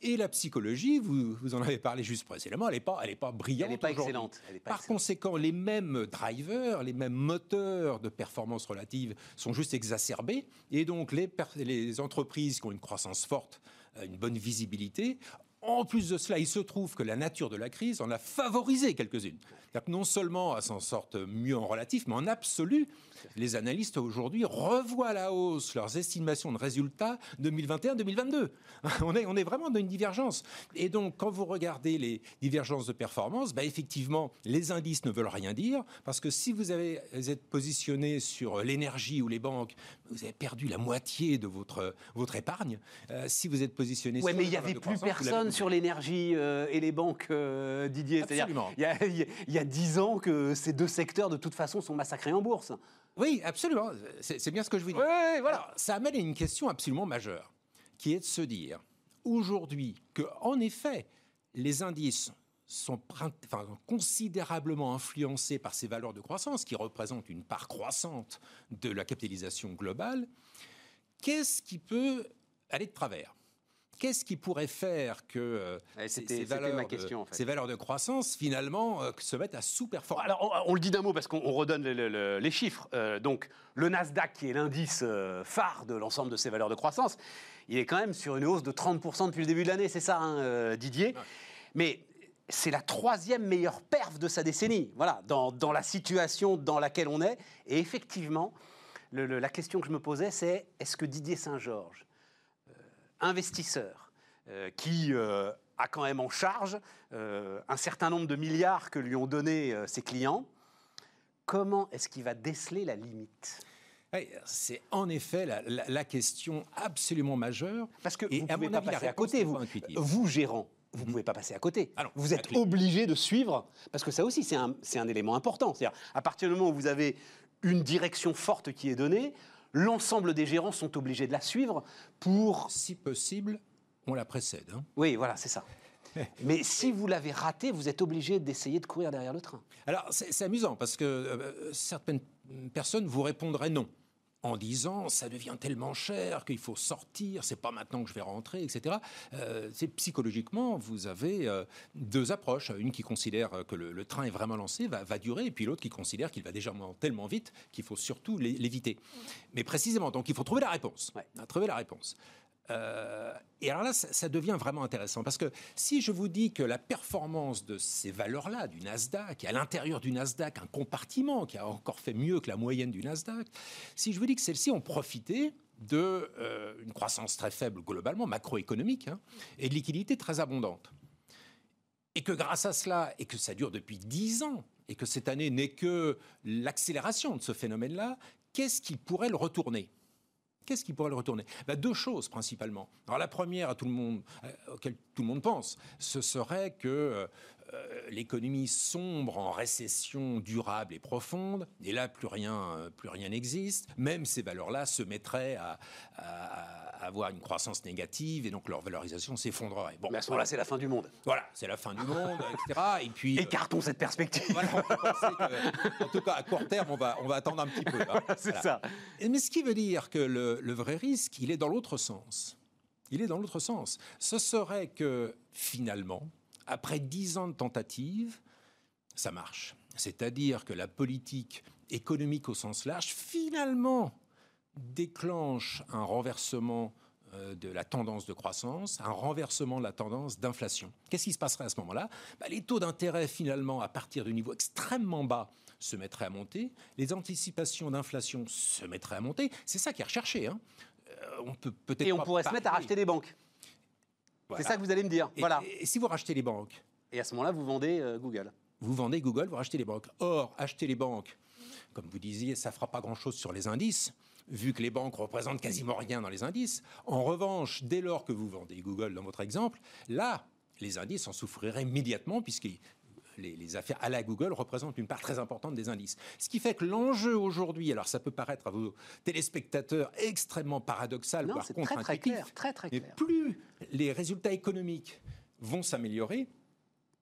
Et la psychologie, vous, vous en avez parlé juste précédemment, elle n'est pas, elle est pas brillante. Elle n'est pas excellente. Elle est pas Par excellente. conséquent, les mêmes drivers, les mêmes moteurs de performance relative sont juste exacerbés. Et donc, les, entreprises qui ont une croissance forte, euh, une bonne visibilité, en plus de cela, il se trouve que la nature de la crise en a favorisé quelques-unes. Non seulement elles s'en sortent mieux en relatif, mais en absolu, les analystes aujourd'hui revoient à la hausse leurs estimations de résultats 2021-2022. On est, on est vraiment dans une divergence. Et donc, quand vous regardez les divergences de performance, bah, effectivement, les indices ne veulent rien dire, parce que si vous, avez, vous êtes positionné sur l'énergie ou les banques, vous avez perdu la moitié de votre, votre épargne. Euh, si vous êtes positionné Ouais, sur mais il n'y avait plus personne sur l'énergie euh, et les banques, euh, Didier. Absolument. Il y, a, 10 ans que ces deux secteurs, de toute façon, sont massacrés en bourse. Oui, absolument. C'est bien ce que je vous dis. Ouais, voilà. Alors, ça amène à une question absolument majeure, qui est de se dire aujourd'hui que, en effet, les indices sont enfin, considérablement influencés par ces valeurs de croissance, qui représentent une part croissante de la capitalisation globale. Qu'est-ce qui peut aller de travers? Qu'est-ce qui pourrait faire que euh, Ouais, ces, valeurs ma de- question, en fait. ces valeurs de croissance, finalement, euh, se mettent à sous-performer Alors, on, on le dit d'un mot parce qu'on on redonne le- le- le- les chiffres. Euh, donc, le Nasdaq, qui est l'indice euh, phare de l'ensemble de ces valeurs de croissance, il est quand même sur une hausse de 30% depuis le début de l'année, c'est ça, hein, euh, Didier? Mais c'est la troisième meilleure perf de sa décennie, voilà, dans, dans la situation dans laquelle on est. Et effectivement, le- le- la question que je me posais, c'est est-ce que Didier Saint-Georges, investisseur, euh, qui euh, a quand même en charge euh, un certain nombre de milliards que lui ont donné euh, ses clients, comment est-ce qu'il va déceler la limite? Ouais, C'est en effet la, la- la question absolument majeure. Parce que Et vous ne pouvez pas avis, passer à côté, vous, vous gérant. Vous ne pouvez pas passer à côté. Vous êtes obligé de suivre, parce que ça aussi, c'est un, c'est un élément important. C'est-à-dire, à partir du moment où vous avez une direction forte qui est donnée, l'ensemble des gérants sont obligés de la suivre pour... Si possible, on la précède. hein. Oui, voilà, c'est ça. Mais si vous l'avez raté, vous êtes obligé d'essayer de courir derrière le train. Alors, c'est amusant parce que euh, certaines personnes vous répondraient non. En disant, ça devient tellement cher qu'il faut sortir, c'est pas maintenant que je vais rentrer, etc. Euh, c'est psychologiquement, vous avez euh, deux approches. Une qui considère que le, le train est vraiment lancé, va, va durer, et puis l'autre qui considère qu'il va déjà tellement vite qu'il faut surtout l'é- l'éviter. Mais précisément, donc il faut trouver la réponse. Ouais. Trouver la réponse. Euh, et alors là, ça, devient vraiment intéressant parce que si je vous dis que la performance de ces valeurs-là, du Nasdaq, et à l'intérieur du Nasdaq, un compartiment qui a encore fait mieux que la moyenne du Nasdaq, si je vous dis que celles-ci ont profité de euh, une croissance très faible globalement, macroéconomique, hein, et de liquidités très abondantes, et que grâce à cela, et que ça dure depuis 10 ans, et que cette année n'est que l'accélération de ce phénomène-là, qu'est-ce qui pourrait le retourner? Qu'est-ce qui pourrait le retourner? Bah, Deux choses principalement. Alors la première, à tout le monde, euh, auquel tout le monde pense, ce serait que euh, l'économie sombre en récession durable et profonde, et là plus rien, euh, plus rien n'existe. Même ces valeurs-là se mettraient à, à, avoir une croissance négative et donc leur valorisation s'effondrerait. Bon, mais à ce moment-là, c'est la fin du monde. Voilà, c'est la fin du monde, etc. Et puis euh, écartons cette perspective. Voilà, que, en tout cas, à court terme, on va, on va attendre un petit peu. Hein. c'est voilà. ça. Mais ce qui veut dire que le, le vrai risque, il est dans l'autre sens. Il est dans l'autre sens. Ce serait que finalement, après dix ans de tentatives, ça marche. C'est-à-dire que la politique économique au sens large, finalement, déclenche un renversement euh, de la tendance de croissance, un renversement de la tendance d'inflation. Qu'est-ce qui se passerait à ce moment-là? Bah, Les taux d'intérêt, finalement, à partir du niveau extrêmement bas, se mettraient à monter. Les anticipations d'inflation se mettraient à monter. C'est ça qui est recherché. Hein. Euh, on peut peut-être Et on pourrait se mettre à racheter des banques. C'est ça que vous allez me dire. Et, voilà. Et, si vous rachetez les banques Et à ce moment-là, vous vendez euh, Google. Vous vendez Google, vous rachetez les banques. Or, acheter les banques, comme vous disiez, ça ne fera pas grand-chose sur les indices, vu que les banques représentent quasiment rien dans les indices. En revanche, dès lors que vous vendez Google, dans votre exemple, là, les indices en souffriraient immédiatement, puisque les, les, affaires à la Google représentent une part très importante des indices. Ce qui fait que l'enjeu aujourd'hui, alors ça peut paraître à vos téléspectateurs extrêmement paradoxal, non, voire contre-intuitif, très, très clair, très, mais plus les résultats économiques vont s'améliorer,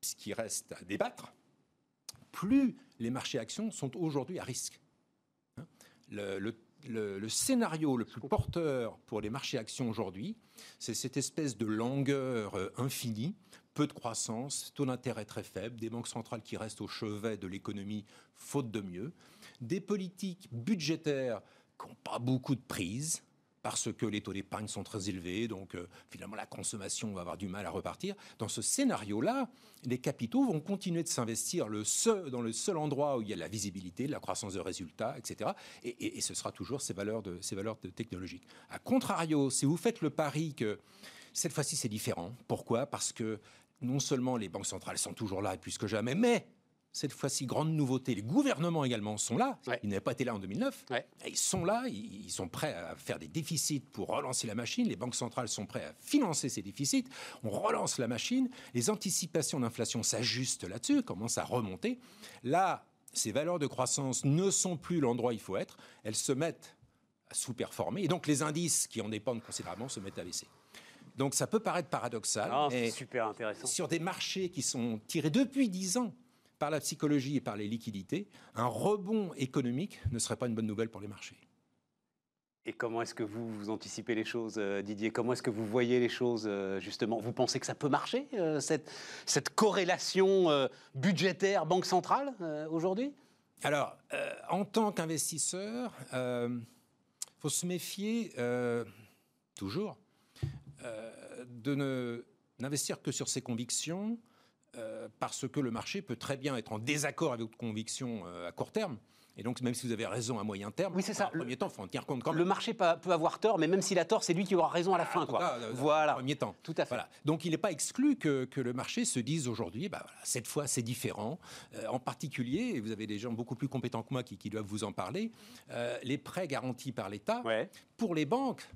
ce qui reste à débattre, plus les marchés actions sont aujourd'hui à risque. Le, le, le, le, scénario le plus porteur pour les marchés actions aujourd'hui, c'est cette espèce de longueur infinie, peu de croissance, taux d'intérêt très faible, des banques centrales qui restent au chevet de l'économie faute de mieux, des politiques budgétaires qui n'ont pas beaucoup de prise, parce que les taux d'épargne sont très élevés, donc euh, finalement la consommation va avoir du mal à repartir. Dans ce scénario-là, les capitaux vont continuer de s'investir dans le seul endroit où il y a la visibilité, la croissance de résultats, etc. Et, ce sera toujours ces valeurs, de, ces valeurs technologiques. A contrario, si vous faites le pari que cette fois-ci c'est différent, pourquoi? Parce que non seulement les banques centrales sont toujours là et plus que jamais, mais cette fois-ci, grande nouveauté, les gouvernements également sont là. Ouais. Ils n'avaient pas été là en 2009. Ouais. Ils sont là, ils sont prêts à faire des déficits pour relancer la machine. Les banques centrales sont prêtes à financer ces déficits. On relance la machine. Les anticipations d'inflation s'ajustent là-dessus, commencent à remonter. Là, ces valeurs de croissance ne sont plus l'endroit où il faut être. Elles se mettent à sous-performer. Et donc, les indices qui en dépendent considérablement se mettent à baisser. Donc, ça peut paraître paradoxal. Ah, c'est super intéressant. Sur des marchés qui sont tirés depuis 10 ans par la psychologie et par les liquidités, un rebond économique ne serait pas une bonne nouvelle pour les marchés. Et comment est-ce que vous, vous anticipez les choses, euh, Didier? Comment est-ce que vous voyez les choses, euh, justement? Vous pensez que ça peut marcher, euh, cette, cette, corrélation budgétaire banque centrale aujourd'hui? Alors, euh, en tant qu'investisseur, il faut se méfier toujours de ne n'investir que sur ses convictions, euh, parce que le marché peut très bien être en désaccord avec votre conviction euh, à court terme. Et donc, même si vous avez raison à moyen terme, oui, c'est ça. le, premier temps, il faut en tenir compte quand même. Le marché peut, avoir tort, mais même s'il a tort, c'est lui qui aura raison à la fin. Ah, quoi. Cas, voilà. Premier temps. Tout à fait. Voilà. Donc, il n'est pas exclu que, que, le marché se dise aujourd'hui, bah, voilà, cette fois, c'est différent. Euh, en particulier, et vous avez des gens beaucoup plus compétents que moi qui, qui doivent vous en parler, euh, les prêts garantis par l'État, ouais. pour les banques,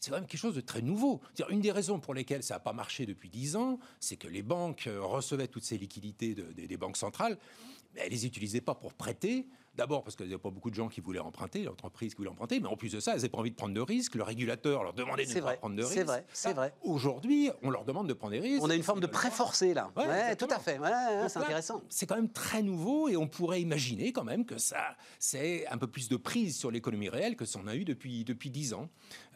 c'est quand même quelque chose de très nouveau. Une des raisons pour lesquelles ça n'a pas marché depuis 10 ans, c'est que les banques euh, recevaient toutes ces liquidités de, de, des banques centrales, mais elles ne les utilisaient pas pour prêter. D'abord parce qu'il n'y avait pas beaucoup de gens qui voulaient emprunter, l'entreprise qui voulait emprunter, mais en plus de ça, elles n'avaient pas envie de prendre de risques. Le régulateur leur demandait de ne pas prendre de risques. C'est vrai, c'est vrai. Aujourd'hui, on leur demande de prendre des risques. On a une forme de prêt forcé là. Ouais, ouais tout à fait. Ouais, c'est intéressant. C'est quand même très nouveau et on pourrait imaginer quand même que ça, c'est un peu plus de prise sur l'économie réelle que ça en a eu depuis depuis dix ans.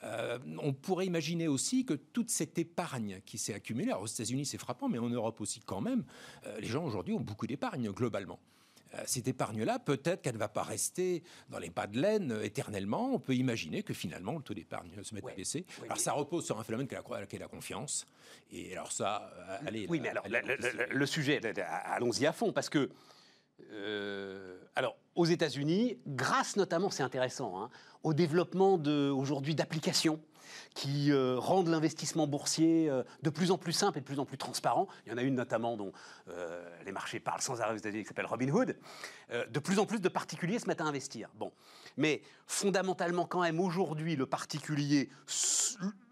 Euh, on pourrait imaginer aussi que toute cette épargne qui s'est accumulée, alors aux États-Unis c'est frappant, mais en Europe aussi quand même, euh, les gens aujourd'hui ont beaucoup d'épargne globalement Euh, cette épargne-là, peut-être qu'elle ne va pas rester dans les pas de laine éternellement. On peut imaginer que finalement, le taux d'épargne se mette ouais. à baisser. Oui, alors, mais... ça repose sur un phénomène qu'est la, qu la, confiance. Et alors, ça, allez. Oui, mais alors, le, le, le, sujet, allons-y à fond, parce que. Euh, alors, aux États-Unis, grâce notamment, c'est intéressant, hein, au développement aujourd'hui d'applications qui euh, rendent l'investissement boursier euh, de plus en plus simple et de plus en plus transparent. Il y en a une notamment dont euh, les marchés parlent sans arrêt aux États-Unis qui s'appelle Robinhood. de plus en plus de particuliers se mettent à investir. Bon, mais fondamentalement quand même aujourd'hui le particulier,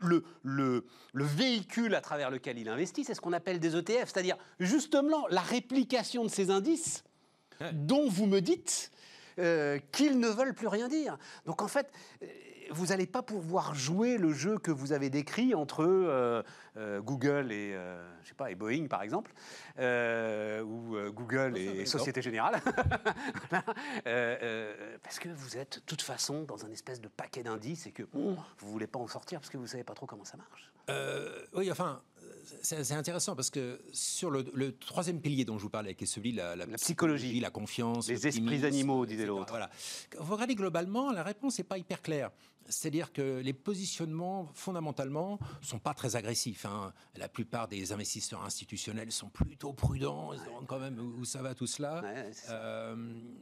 le, le véhicule à travers lequel il investit, c'est ce qu'on appelle des ETF, c'est-à-dire justement la réplication de ces indices dont vous me dites qu'ils ne veulent plus rien dire. Donc en fait, vous n'allez pas pouvoir jouer le jeu que vous avez décrit entre euh, euh, Google et, euh, je sais pas, et Boeing, par exemple, ou Google et Société Générale, parce que vous êtes de toute façon dans un espèce de paquet d'indices et que vous ne voulez pas en sortir parce que vous ne savez pas trop comment ça marche. oui, enfin, c'est intéressant parce que sur le, troisième pilier dont je vous parlais, qui est celui de la, la, psychologie, la confiance, les esprits animaux, disait l'autre. Voilà. Vous regardez globalement, la réponse n'est pas hyper claire. C'est-à-dire que les positionnements, fondamentalement, sont pas très agressifs. Hein. La plupart des investisseurs institutionnels sont plutôt prudents. Ils se demandent quand même où ça va tout cela. Euh,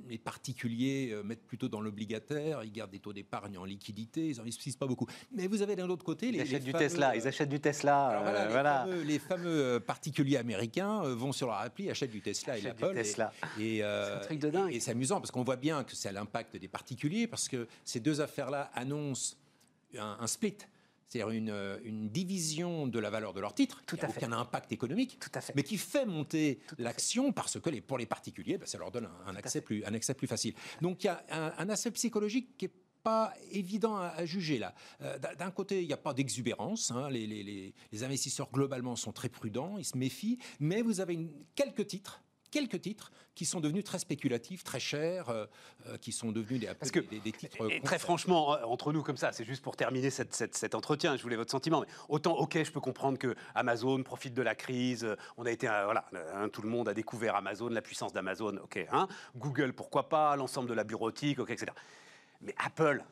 les particuliers euh, mettent plutôt dans l'obligataire. Ils gardent des taux d'épargne en liquidité. Ils n'investissent pas beaucoup. Mais vous avez d'un autre côté les, ils achètent du Tesla. Ils achètent du Tesla. voilà, euh, les, Fameux, particuliers américains vont sur leur appli, achètent du Tesla et l'Apple. Tesla. Et, c'est un truc de dingue. Et c'est amusant parce qu'on voit bien que c'est à l'impact des particuliers parce que ces deux affaires-là annoncent un, split c'est-à-dire une, division de la valeur de leur titre, Tout qui n'a aucun impact économique, Tout à fait. mais qui fait monter l'action parce que les, pour les particuliers, ben, ça leur donne un, accès plus, un accès plus facile. Donc il y a un, aspect psychologique qui est pas évident à, juger là. Euh, d'un côté, il n'y a pas d'exubérance. Hein. les, les, investisseurs globalement sont très prudents, ils se méfient, mais vous avez une, quelques titres quelques titres qui sont devenus très spéculatifs, très chers, euh, euh, qui sont devenus des, Parce que, des, titres. Et très franchement, euh, entre nous comme ça, c'est juste pour terminer cet entretien. Je voulais votre sentiment. Mais autant, ok, je peux comprendre que Amazon profite de la crise. On a été, voilà, hein, tout le monde a découvert Amazon, la puissance d'Amazon. Ok, hein. Google, pourquoi pas, l'ensemble de la bureautique, ok, etc. Mais Apple,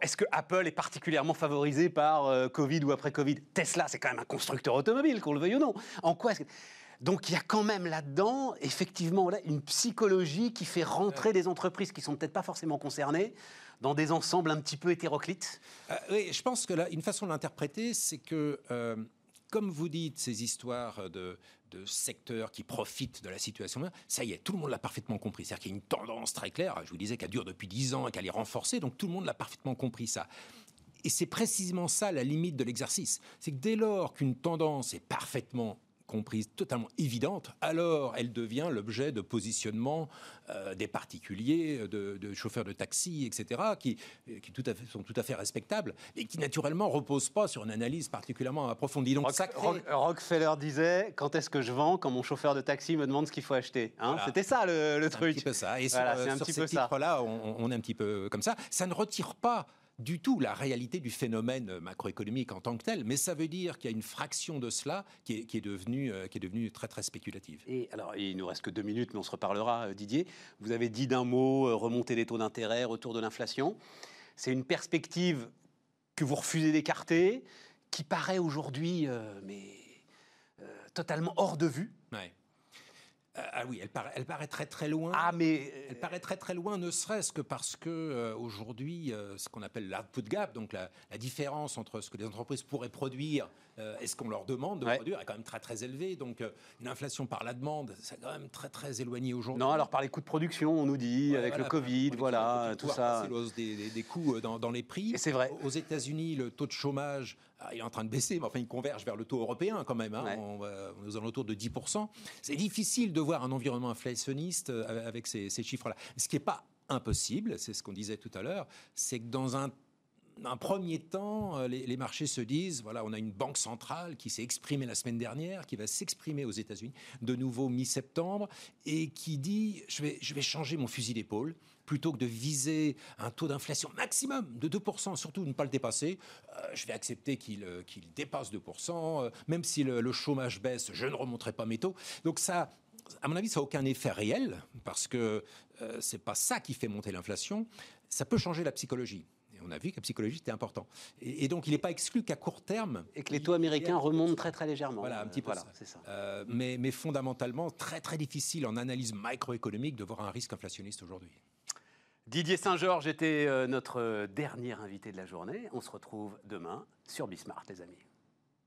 est-ce que Apple est particulièrement favorisé par Covid ou après Covid? Tesla, c'est quand même un constructeur automobile, qu'on le veuille ou non. En quoi est-ce que... Donc il y a quand même là-dedans, effectivement, là, une psychologie qui fait rentrer des entreprises qui sont peut-être pas forcément concernées dans des ensembles un petit peu hétéroclites. Euh, oui, je pense que là, une façon de l'interpréter, c'est que, euh, comme vous dites, ces histoires de, secteurs qui profitent de la situation, ça y est, tout le monde l'a parfaitement compris. C'est-à-dire qu'il y a une tendance très claire, je vous disais qu'elle dure depuis 10 ans et qu'elle est renforcée, donc tout le monde l'a parfaitement compris ça. Et c'est précisément ça la limite de l'exercice. C'est que dès lors qu'une tendance est parfaitement comprise totalement évidente, alors elle devient l'objet de positionnement euh, des particuliers, de, chauffeurs de taxi, etc., qui, qui tout à fait, sont tout à fait respectables et qui naturellement reposent pas sur une analyse particulièrement approfondie. Donc, Rockefeller disait quand est-ce que je vends quand mon chauffeur de taxi me demande ce qu'il faut acheter. Hein? C'était ça le, truc. Un petit peu ça. Et sur, un sur ces titres-là, on, on est un petit peu comme ça. Ça ne retire pas du tout la réalité du phénomène macroéconomique en tant que tel, mais ça veut dire qu'il y a une fraction de cela qui est, devenue, qui est devenue très très spéculative. Et alors, il nous reste que deux minutes, mais on se reparlera, euh, Didier. Vous avez dit d'un mot euh, remonter des taux d'intérêt, retour de l'inflation. C'est une perspective que vous refusez d'écarter, qui paraît aujourd'hui, euh, mais totalement hors de vue. Euh, ah oui, elle paraît, elle paraît très très loin. Ah mais elle paraît très très loin, ne serait-ce que parce que euh, aujourd'hui, euh, ce qu'on appelle l'output gap, donc la, différence entre ce que les entreprises pourraient produire et ce qu'on leur demande de produire, est quand même très très élevée. Donc une inflation par la demande, c'est quand même très très éloigné aujourd'hui. Non, alors par les coûts de production, on nous dit avec le Covid, voilà, tout ça. C'est des, des, coûts dans, dans les prix. C'est vrai. Aux États-Unis, le taux de chômage ah, il est en train de baisser, mais enfin, il converge vers le taux européen quand même. Hein, on, va, nous allons autour de 10%. C'est difficile de voir un environnement inflationniste euh, avec ces, chiffres-là. Ce qui n'est pas impossible, c'est ce qu'on disait tout à l'heure, c'est que dans un premier temps, euh, les, marchés se disent, voilà, on a une banque centrale qui s'est exprimée la semaine dernière, qui va s'exprimer aux États-Unis de nouveau mi-septembre, et qui dit, je vais, changer mon fusil d'épaule plutôt que de viser un taux d'inflation maximum de 2%, surtout ne pas le dépasser, euh, je vais accepter qu'il euh, dépasse 2%, euh, même si le, chômage baisse, je ne remonterai pas mes taux. Donc ça, à mon avis, ça n'a aucun effet réel, parce que ce c'est pas ça qui fait monter l'inflation. Ça peut changer la psychologie on a vu que la psychologie était important. Et, donc, il n'est pas exclu qu'à court terme. Et que les taux américains remontent très très légèrement. Voilà, un petit peu. c'est ça. mais, mais fondamentalement, très très difficile en analyse macroéconomique de voir un risque inflationniste aujourd'hui. Didier Saint-Georges était euh, notre dernier invité de la journée. On se retrouve demain sur Bismart, les amis.